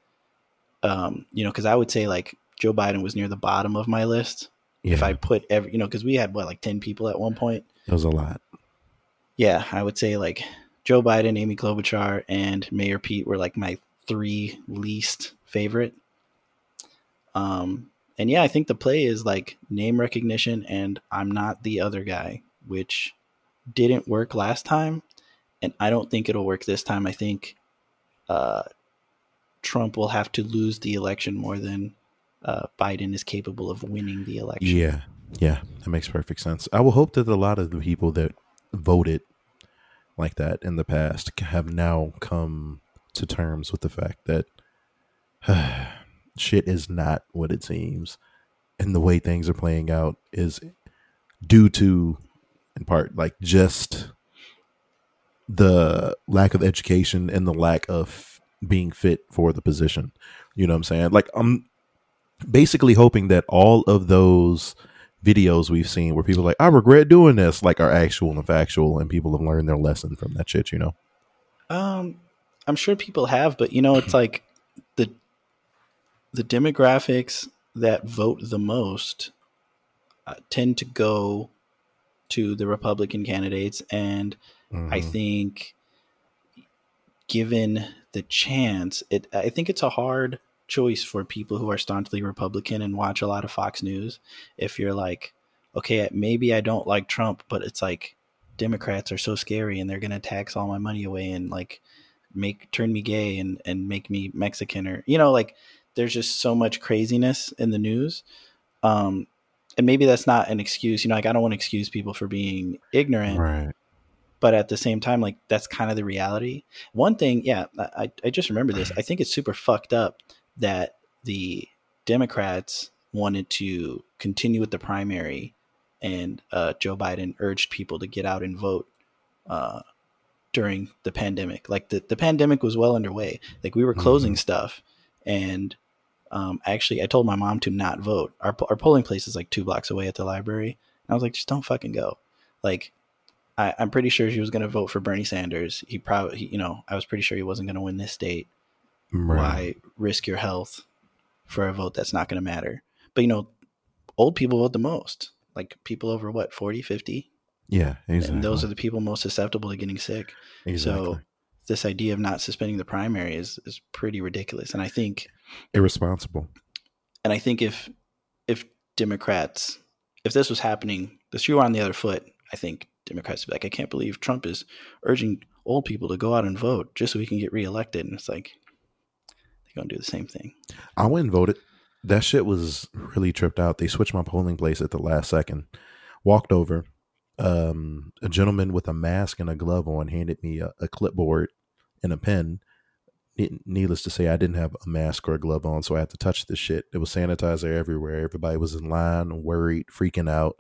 Um, you know, because I would say like Joe Biden was near the bottom of my list. Yeah, If I put every, you know, because we had what like ten people at one point. it was a lot. Yeah, I would say like Joe Biden, Amy Klobuchar, and Mayor Pete were like my three least favorite. Um, and yeah, I think the play is like name recognition, and I'm not the other guy, which didn't work last time, and I don't think it'll work this time. I think uh, Trump will have to lose the election more than uh, Biden is capable of winning the election. Yeah, yeah, that makes perfect sense. I will hope that a lot of the people that voted like that in the past have now come to terms with the fact that [SIGHS] shit is not what it seems, and the way things are playing out is due to, in part, like just the lack of education and the lack of being fit for the position. You know what I'm saying? Like I'm basically hoping that all of those videos we've seen where people like, I regret doing this, like are actual and factual and people have learned their lesson from that shit, you know? Um, I'm sure people have, but you know, it's like the the demographics that vote the most uh, tend to go to the Republican candidates, and I Mhm. think, given the chance, it I think it's a hard choice for people who are staunchly Republican and watch a lot of Fox News. If you're like, okay, maybe I don't like Trump, but it's like Democrats are so scary and they're gonna tax all my money away and like make turn me gay and and make me Mexican or you know like there's just so much craziness in the news. Um, and maybe that's not an excuse. You know, like I don't want to excuse people for being ignorant right. but at the same time, like that's kind of the reality. One thing, yeah, I, I just remember this. I think it's super fucked up that the Democrats wanted to continue with the primary, and uh, Joe Biden urged people to get out and vote uh, during the pandemic. Like the, the pandemic was well underway. Like we were closing stuff, and um, actually, I told my mom to not vote. Our our polling place is like two blocks away at the library. And I was like, just don't fucking go. Like I, I'm pretty sure she was going to vote for Bernie Sanders. He probably, he, you know, I was pretty sure he wasn't going to win this state. Right. Why risk your health for a vote that's not going to matter? But, you know, old people vote the most. Like people over what, 40, 50? Yeah, exactly. And those are the people most susceptible to getting sick. exactly. So this idea of not suspending the primary is, is pretty ridiculous. And I think, irresponsible. and I think if, if Democrats, if this was happening the shoe on the other foot, I think Democrats would be like, I can't believe Trump is urging old people to go out and vote just so he can get reelected. And it's like they're gonna do the same thing. I went and voted. That shit was really tripped out. They switched my polling place at the last second. Walked over. Um, a gentleman with a mask and a glove on handed me a, a clipboard and a pen. Ne- Needless to say, I didn't have a mask or a glove on, so I had to touch this shit. It was sanitizer everywhere. Everybody was in line, worried, freaking out.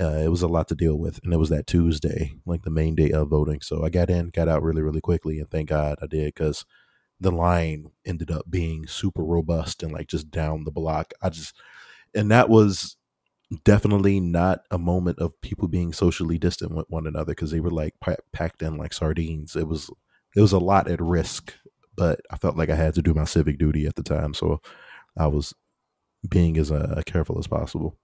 Uh, it was a lot to deal with, and it was that Tuesday, like the main day of voting. So I got in, got out really, really quickly, and thank God I did because the line ended up being super robust and like just down the block. I just, and that was definitely not a moment of people being socially distant with one another because they were like pa- packed in like sardines. It was, it was a lot at risk, but I felt like I had to do my civic duty at the time, so I was being as uh, careful as possible.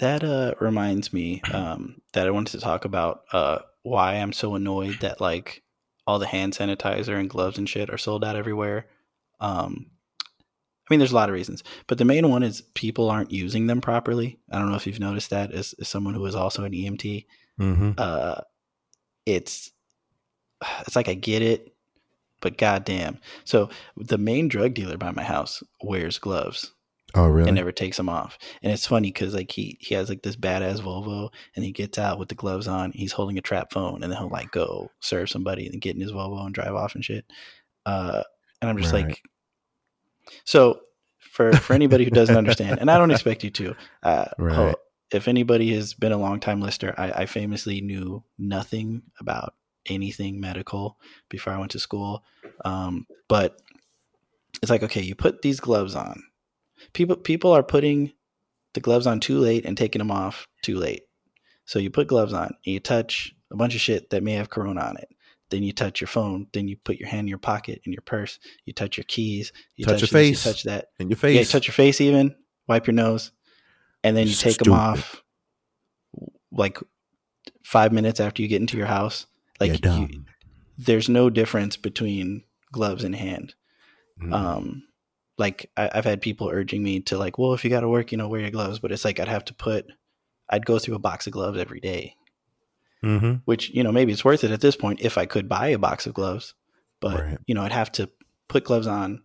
That uh, reminds me um, that I wanted to talk about uh, why I'm so annoyed that like all the hand sanitizer and gloves and shit are sold out everywhere. Um, I mean, there's a lot of reasons, but the main one is people aren't using them properly. I don't know if you've noticed that as, as someone who is also an EMT. Mm-hmm. Uh, it's it's like I get it, but goddamn. So the main drug dealer by my house wears gloves Oh, really? and never takes them off. And it's funny because like he he has like this badass Volvo, and he gets out with the gloves on. He's holding a trap phone, and then he'll like go serve somebody, and get in his Volvo and drive off and shit. Uh, and I'm just Right. like, so for for anybody who doesn't understand, and I don't expect you to. Uh, Right. if anybody has been a long time listener, I, I famously knew nothing about anything medical before I went to school. Um, but it's like, okay, you put these gloves on. People people are putting the gloves on too late and taking them off too late. So you put gloves on and you touch a bunch of shit that may have corona on it. Then you touch your phone. Then you put your hand in your pocket in your purse. You touch your keys. You Touch your this, face. You touch that. In your Yeah, you face. touch your face even. Wipe your nose, and then you take them off. Like five minutes after you get into your house. Like you, there's no difference between gloves and hand. Mhm. Um, like I, I've had people urging me to like, well, if you got to work, you know, wear your gloves. But it's like I'd have to put, I'd go through a box of gloves every day, Mhm. which you know maybe it's worth it at this point if I could buy a box of gloves. But Right. you know, I'd have to put gloves on,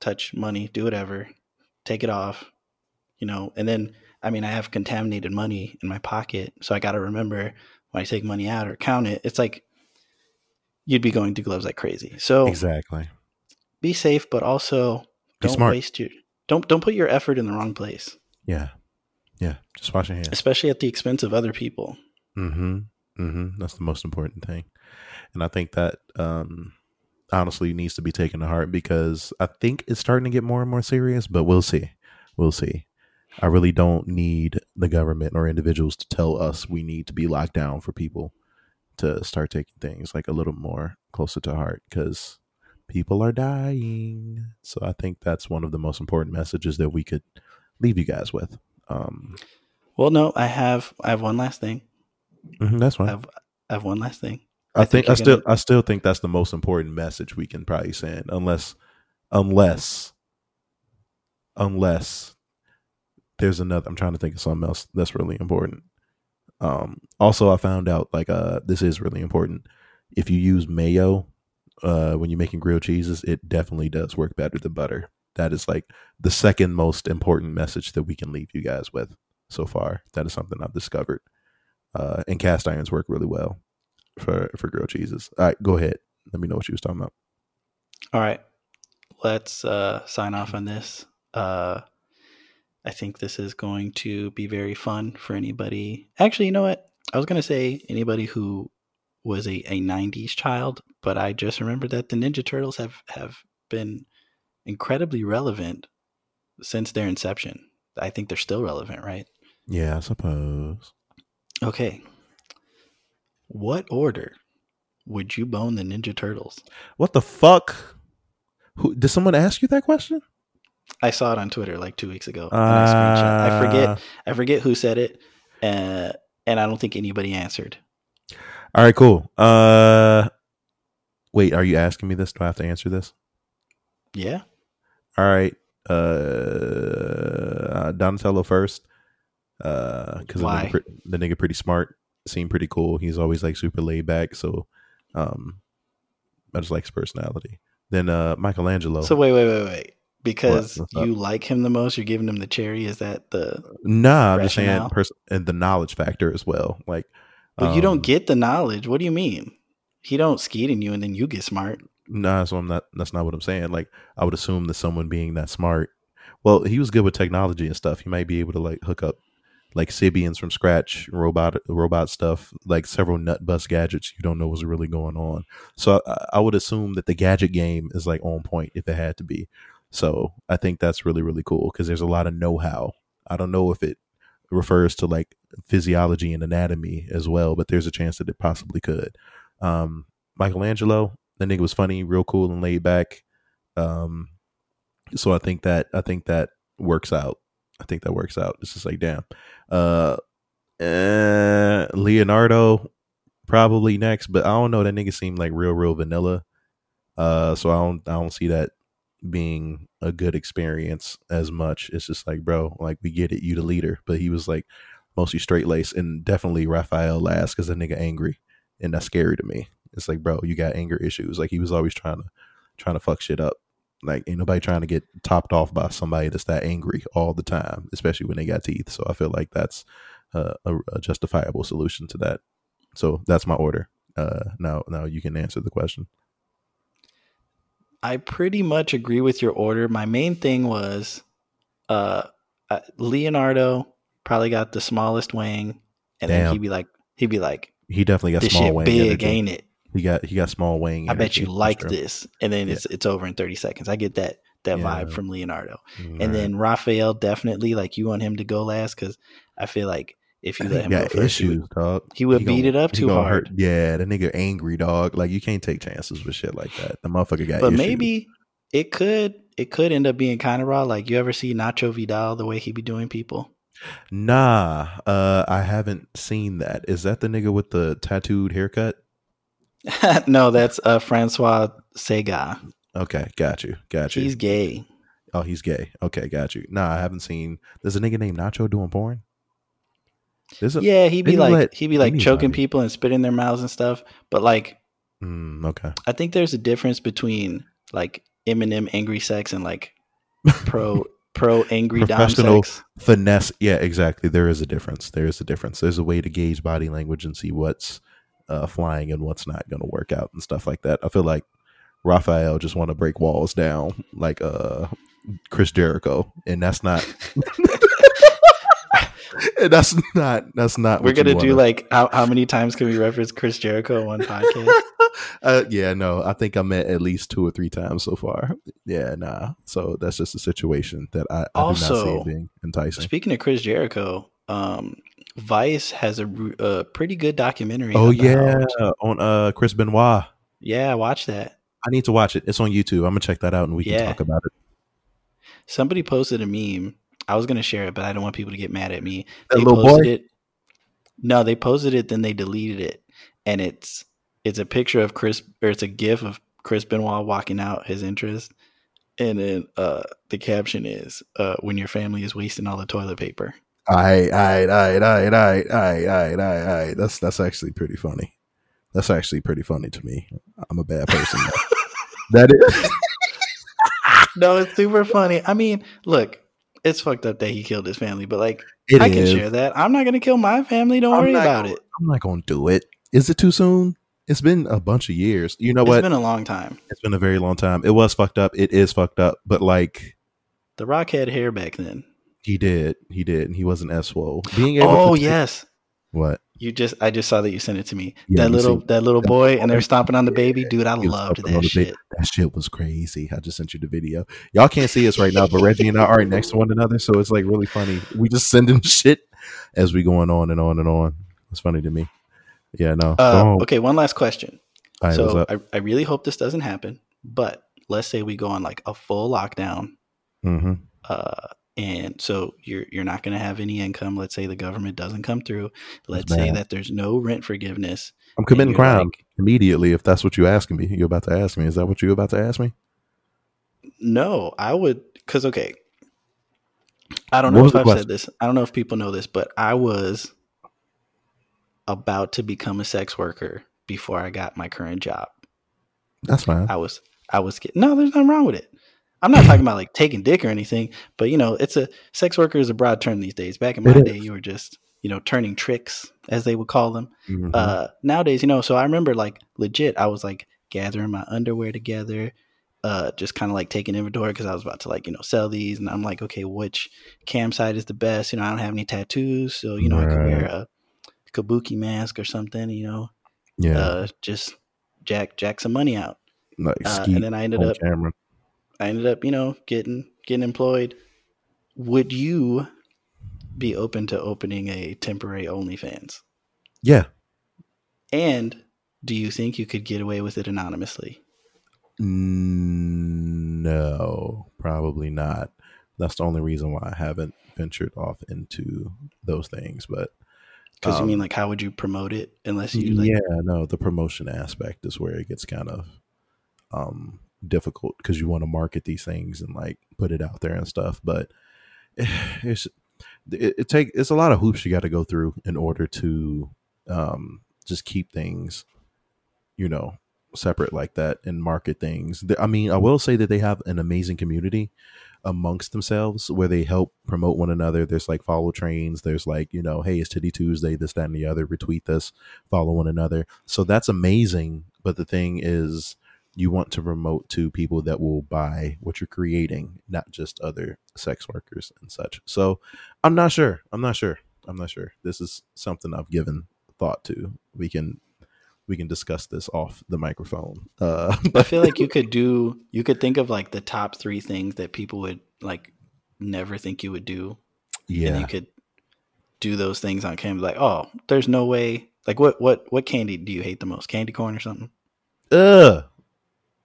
touch money, do whatever, take it off, you know, and then I mean I have contaminated money in my pocket, so I got to remember I take money out or count it. It's like you'd be going to gloves like crazy. So Exactly. be safe, but also Be don't smart. waste your don't don't put your effort in the wrong place, Yeah. Yeah. Just wash your hands. especially at the expense of other people. Mm-hmm. Mm-hmm. That's the most important thing. And I think that um honestly needs to be taken to heart because I think it's starting to get more and more serious, but we'll see. We'll see. I really don't need the government or individuals to tell us we need to be locked down for people to start taking things like a little more closer to heart because people are dying. So I think that's one of the most important messages that we could leave you guys with. Um, Well, no, I have I have one last thing. mhm, that's fine. I have I have one last thing. I, I think, think I still gonna- I still think that's the most important message we can probably send, unless unless unless there's another. I'm trying to think of something else that's really important. Um, also, I found out like uh this is really important. If you use mayo uh when you're making grilled cheeses, it definitely does work better than butter. That is like the second most important message that we can leave you guys with so far. That is something I've discovered. Uh, and cast irons work really well for for grilled cheeses. All right, go ahead. Let me know what you was talking about. All right. Let's uh, sign off on this. Uh, I think this is going to be very fun for anybody. Actually, you know what? I was going to say anybody who was a, a 90s child, but I just remembered that the Ninja Turtles have, have been incredibly relevant since their inception. I think they're still relevant, right? Yeah, I suppose. Okay. What order would you bone the Ninja Turtles? What the fuck? Who did someone ask you that question? I saw it on Twitter like two weeks ago. and I. I forget. Uh, I forget who said it, uh, and I don't think anybody answered. All right, cool. Uh, wait, are you asking me this? Do I have to answer this? Yeah, All right. Uh, Donatello first. Uh, because the, nigga the nigga pretty smart, seemed pretty cool. He's always like super laid back, so um, I just like his personality. Then uh, Michelangelo. So wait, wait, wait, wait. Because What's up? you like him the most, you're giving him the cherry. Is that the? nah, I'm just saying, pers- and the knowledge factor as well. Like, But you don't um, get the knowledge. What do you mean? He don't skeet in you, and then you get smart. Nah, so I'm not. That's not what I'm saying. Like, I would assume that someone being that smart, well, he was good with technology and stuff. He might be able to like hook up like Sybians from scratch, robot robot stuff, like several nut bust gadgets you don't know what's really going on. So I, I would assume that the gadget game is like on point if it had to be. So I think that's really really cool because there's a lot of know how. I don't know if it refers to like physiology and anatomy as well, but there's a chance that it possibly could. Um, Michelangelo, the nigga was funny, real cool and laid back. Um, so I think that I think that works out. I think that works out. It's just like damn. Uh, eh, Leonardo probably next, but I don't know. That nigga seemed like real, real vanilla. Uh, so I don't I don't see that being a good experience as much. It's just like, bro, like we get it, you the leader, but he was like mostly straight laced and definitely Raphael last because the nigga angry, and that's scary to me. It's like, bro, you got anger issues. Like he was always trying to trying to fuck shit up. Like ain't nobody trying to get topped off by somebody that's that angry all the time, especially when they got teeth. So I feel like that's uh, a, a justifiable solution to that. So that's my order. Uh, now, now you can answer the question. I pretty much agree with your order. My main thing was uh, uh Leonardo probably got the smallest wing, and then he'd be like, he'd be like, He definitely got "This small shit wing. big, energy. ain't it? He got he got small wing. I bet you like this." And then Yeah. it's it's over in thirty seconds. I get that that Yeah. vibe from Leonardo. And then Raphael definitely like you want him to go last because I feel like if you he let him go got first, he would- issues, dog. he would beat gonna- it up too hard. Yeah, the nigga angry dog. Like you can't take chances with shit like that. The motherfucker got. but issues. maybe it could it could end up being kind of raw. Like you ever see Nacho Vidal the way he be doing people? Nah, uh, I haven't seen that. Is that the nigga with the tattooed haircut? [LAUGHS] no, that's uh, Francois Sagat. Okay, got you, got you. He's gay. oh, he's gay. Okay, got you. Nah, I haven't seen. There's a nigga named Nacho doing porn. There's a, Yeah, he'd be They let like he'd be like choking people and spitting their mouths and stuff. But like, Mm, okay. I think there's a difference between like Eminem angry sex and like [LAUGHS] pro pro angry dom Professional sex. finesse. Yeah, exactly. There is a difference. There is a difference. There's a way to gauge body language and see what's uh, flying and what's not going to work out and stuff like that. I feel like Raphael just want to break walls down like uh Chris Jericho, and that's not. [LAUGHS] [LAUGHS] that's not. That's not. We're gonna do like how how many times can we reference Chris Jericho on one podcast? [LAUGHS] uh, yeah, no, I think I met at least two or three times so far. Yeah, nah. So that's just a situation that I, I do not see Also, being enticing. Speaking of Chris Jericho, um, Vice has a, a, pretty good documentary. Oh yeah, on uh Chris Benoit. yeah, watch that. I need to watch it. It's on YouTube. I'm gonna check that out and we can talk about it. Somebody posted a meme. I was gonna share it, but I don't want people to get mad at me. That they little posted boy? it. No, they posted it, then they deleted it, and it's it's a picture of Chris, or it's a GIF of Chris Benoit walking out his interest, and then uh, the caption is uh, "When your family is wasting all the toilet paper." I I I I I I I I. That's that's actually pretty funny. That's actually pretty funny to me. I'm a bad person. [LAUGHS] that is. [LAUGHS] no, it's super funny. I mean, look, it's fucked up that he killed his family, but like, It I can share that. I'm not gonna kill my family. Don't I'm worry about gonna- it. I'm not gonna do it. Is it too soon? It's been a bunch of years. You know It's what? It's been a long time. it's been a very long time. It was fucked up. It is fucked up. But like The Rock had hair back then. he did, he did, and he wasn't as swole. Being able Oh to yes, what? you just I just saw that you sent it to me. Yeah, that little see- that little boy, and they're stomping on the baby, dude. I loved that shit. That shit was crazy. I just sent you the video. Y'all can't see us right now, but Reggie and I are next to one another, so it's like really funny. We just sending [LAUGHS] shit as we going on and on and on. It's funny to me. Yeah, no. Uh, okay, one last question. Right, so? I, I really hope this doesn't happen, but let's say we go on like a full lockdown, hmm uh, and so you're you're not going to have any income. Let's say the government doesn't come through. Let's say that there's no rent forgiveness. I'm committing crime like, immediately if that's what you're asking me. You're about to ask me. Is that what you're about to ask me? no, I would because okay. I don't What know if I've question? said this. I don't know if people know this, but I was about to become a sex worker before I got my current job. That's fine. I was I was getting no, there's nothing wrong with it. I'm not talking about like taking dick or anything, but you know, it's a sex worker is a broad term these days. Back in my day, you were just you know turning tricks as they would call them. Mhm. Uh, nowadays, you know, so I remember like legit, I was like gathering my underwear together, uh, just kind of like taking inventory because I was about to like you know sell these, and I'm like, okay, which cam site is the best? You know, I don't have any tattoos, so you know, I could wear a kabuki mask or something. You know, yeah, uh, just jack jack some money out, like uh, and then I ended up camera. I ended up, you know, getting getting employed. Would you be open to opening a temporary OnlyFans? Yeah, And do you think you could get away with it anonymously? No, probably not. That's the only reason why I haven't ventured off into those things. But Because you Um, mean like how would you promote it unless you like yeah, no, the promotion aspect is where it gets kind of um difficult because you want to market these things and like put it out there and stuff. But [SIGHS] it's it, it take it's a lot of hoops you got to go through in order to um just keep things, you know, separate like that and market things. I mean, I will say that they have an amazing community amongst themselves where they help promote one another. There's like follow trains. There's like, you know, hey, it's Titty Tuesday, this, that, and the other. Retweet this, follow one another. So that's amazing. But the thing is, you want to promote to people that will buy what you're creating, not just other sex workers and such. So I'm not sure. I'm not sure. I'm not sure. This is something I've given thought to. We can we can discuss this off the microphone. Uh, [LAUGHS] I feel like you could do you could think of like the top three things that people would like never think you would do. And yeah, you could do those things on camera like, oh, there's no way like what what what candy do you hate the most? Candy corn or something? Ugh.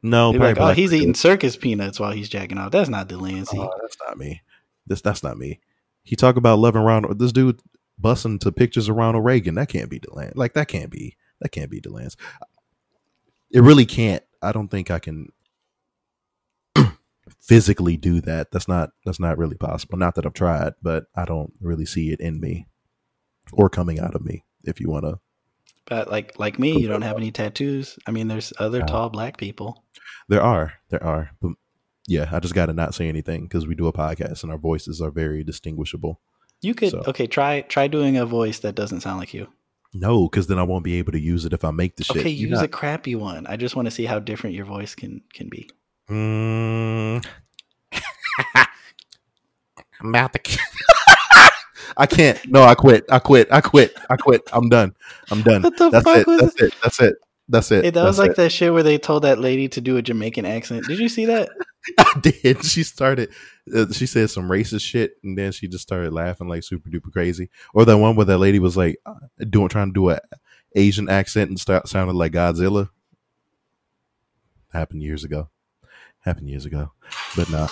No, like, oh, he's eating circus peanuts while he's jacking off. That's not Delancey. Oh, that's not me. This that's not me. He talk about loving Ronald. This dude busting to pictures of Ronald Reagan. That can't be Delance. Like that can't be. That can't be Delance. It really can't. I don't think I can [CLEARS THROAT] physically do that. That's not. That's not really possible. Not that I've tried, but I don't really see it in me or coming out of me. If you want to, But like like me, you don't have any tattoos. I mean, there's other No. tall black people. there are. There are. But yeah, I just got to not say anything because we do a podcast and our voices are very distinguishable. You could So- okay try try doing a voice that doesn't sound like you. No, because then I won't be able to use it if I make the shit. Okay, You're use not- a crappy one. I just want to see how different your voice can can be. Mm. [LAUGHS] I'm about to. I can't. No, I quit. I quit. I quit. I quit. I'm done. I'm done. What the That's fuck it. was That's it. That's it. That's it. Hey, that was That's like that shit where they told that lady to do a Jamaican accent. Did you see that? [LAUGHS] I did. She started. Uh, she said some racist shit, and then she just started laughing like super duper crazy. Or that one where that lady was like uh, doing trying to do a Asian accent and start sounded like Godzilla. Happened years ago. Happened years ago. But nah.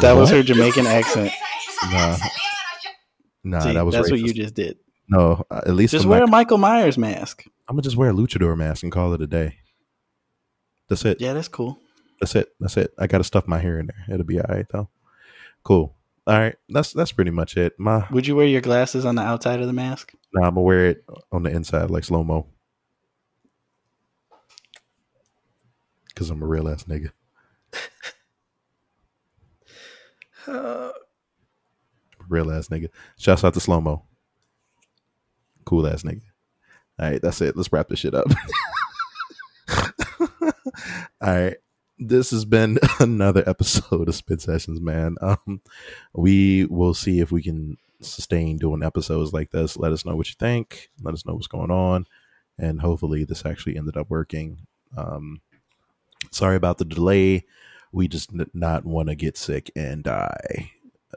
That was her Jamaican accent. Nah. Nah, See, that was that's racist. what you just did. No, uh, at least Just I'm, wear a Michael Myers mask. I'm gonna just wear a luchador mask and call it a day. That's it. Yeah, that's cool. That's it. That's it. I gotta stuff my hair in there. It'll be all right though. Cool. All right. That's that's pretty much it. My Would you wear your glasses on the outside of the mask? nah, I'm gonna wear it on the inside like slow mo. Cause I'm a real ass nigga. Real ass nigga. Shouts out to slow mo. Cool ass nigga. All right, that's it. Let's wrap this shit up. [LAUGHS] All right. This has been [LAUGHS] another episode of Spit Sessions, man. Um, we will see if we can sustain doing episodes like this. Let us know what you think. Let us know what's going on. And hopefully this actually ended up working. Um, sorry about the delay. We just n- not want to get sick and die.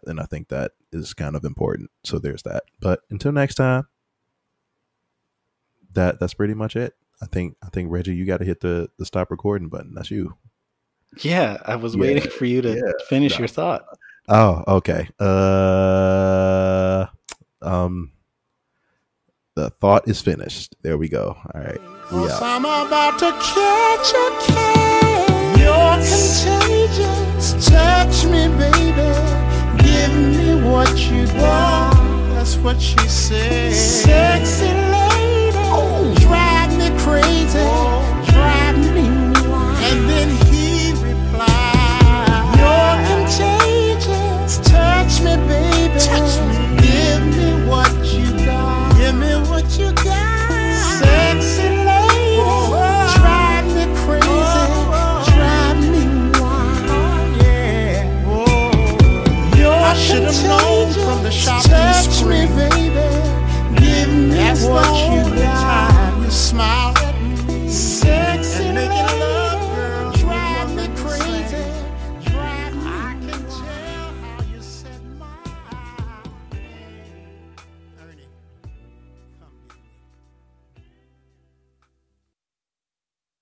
And I think that is kind of important. So there's that. But until next time, that that's pretty much it. I think I think Reggie, you got to hit the the stop recording button. That's you. Yeah, I was Yeah, waiting for you to yeah, finish no. your thought. Oh, okay. Uh, um, The thought is finished. There we go. All right. We Cause out contagious. Touch me, baby. Give me what you want. That's what she said. Sexy lady, oh. drive me crazy. Touch me, baby. Give me That's what you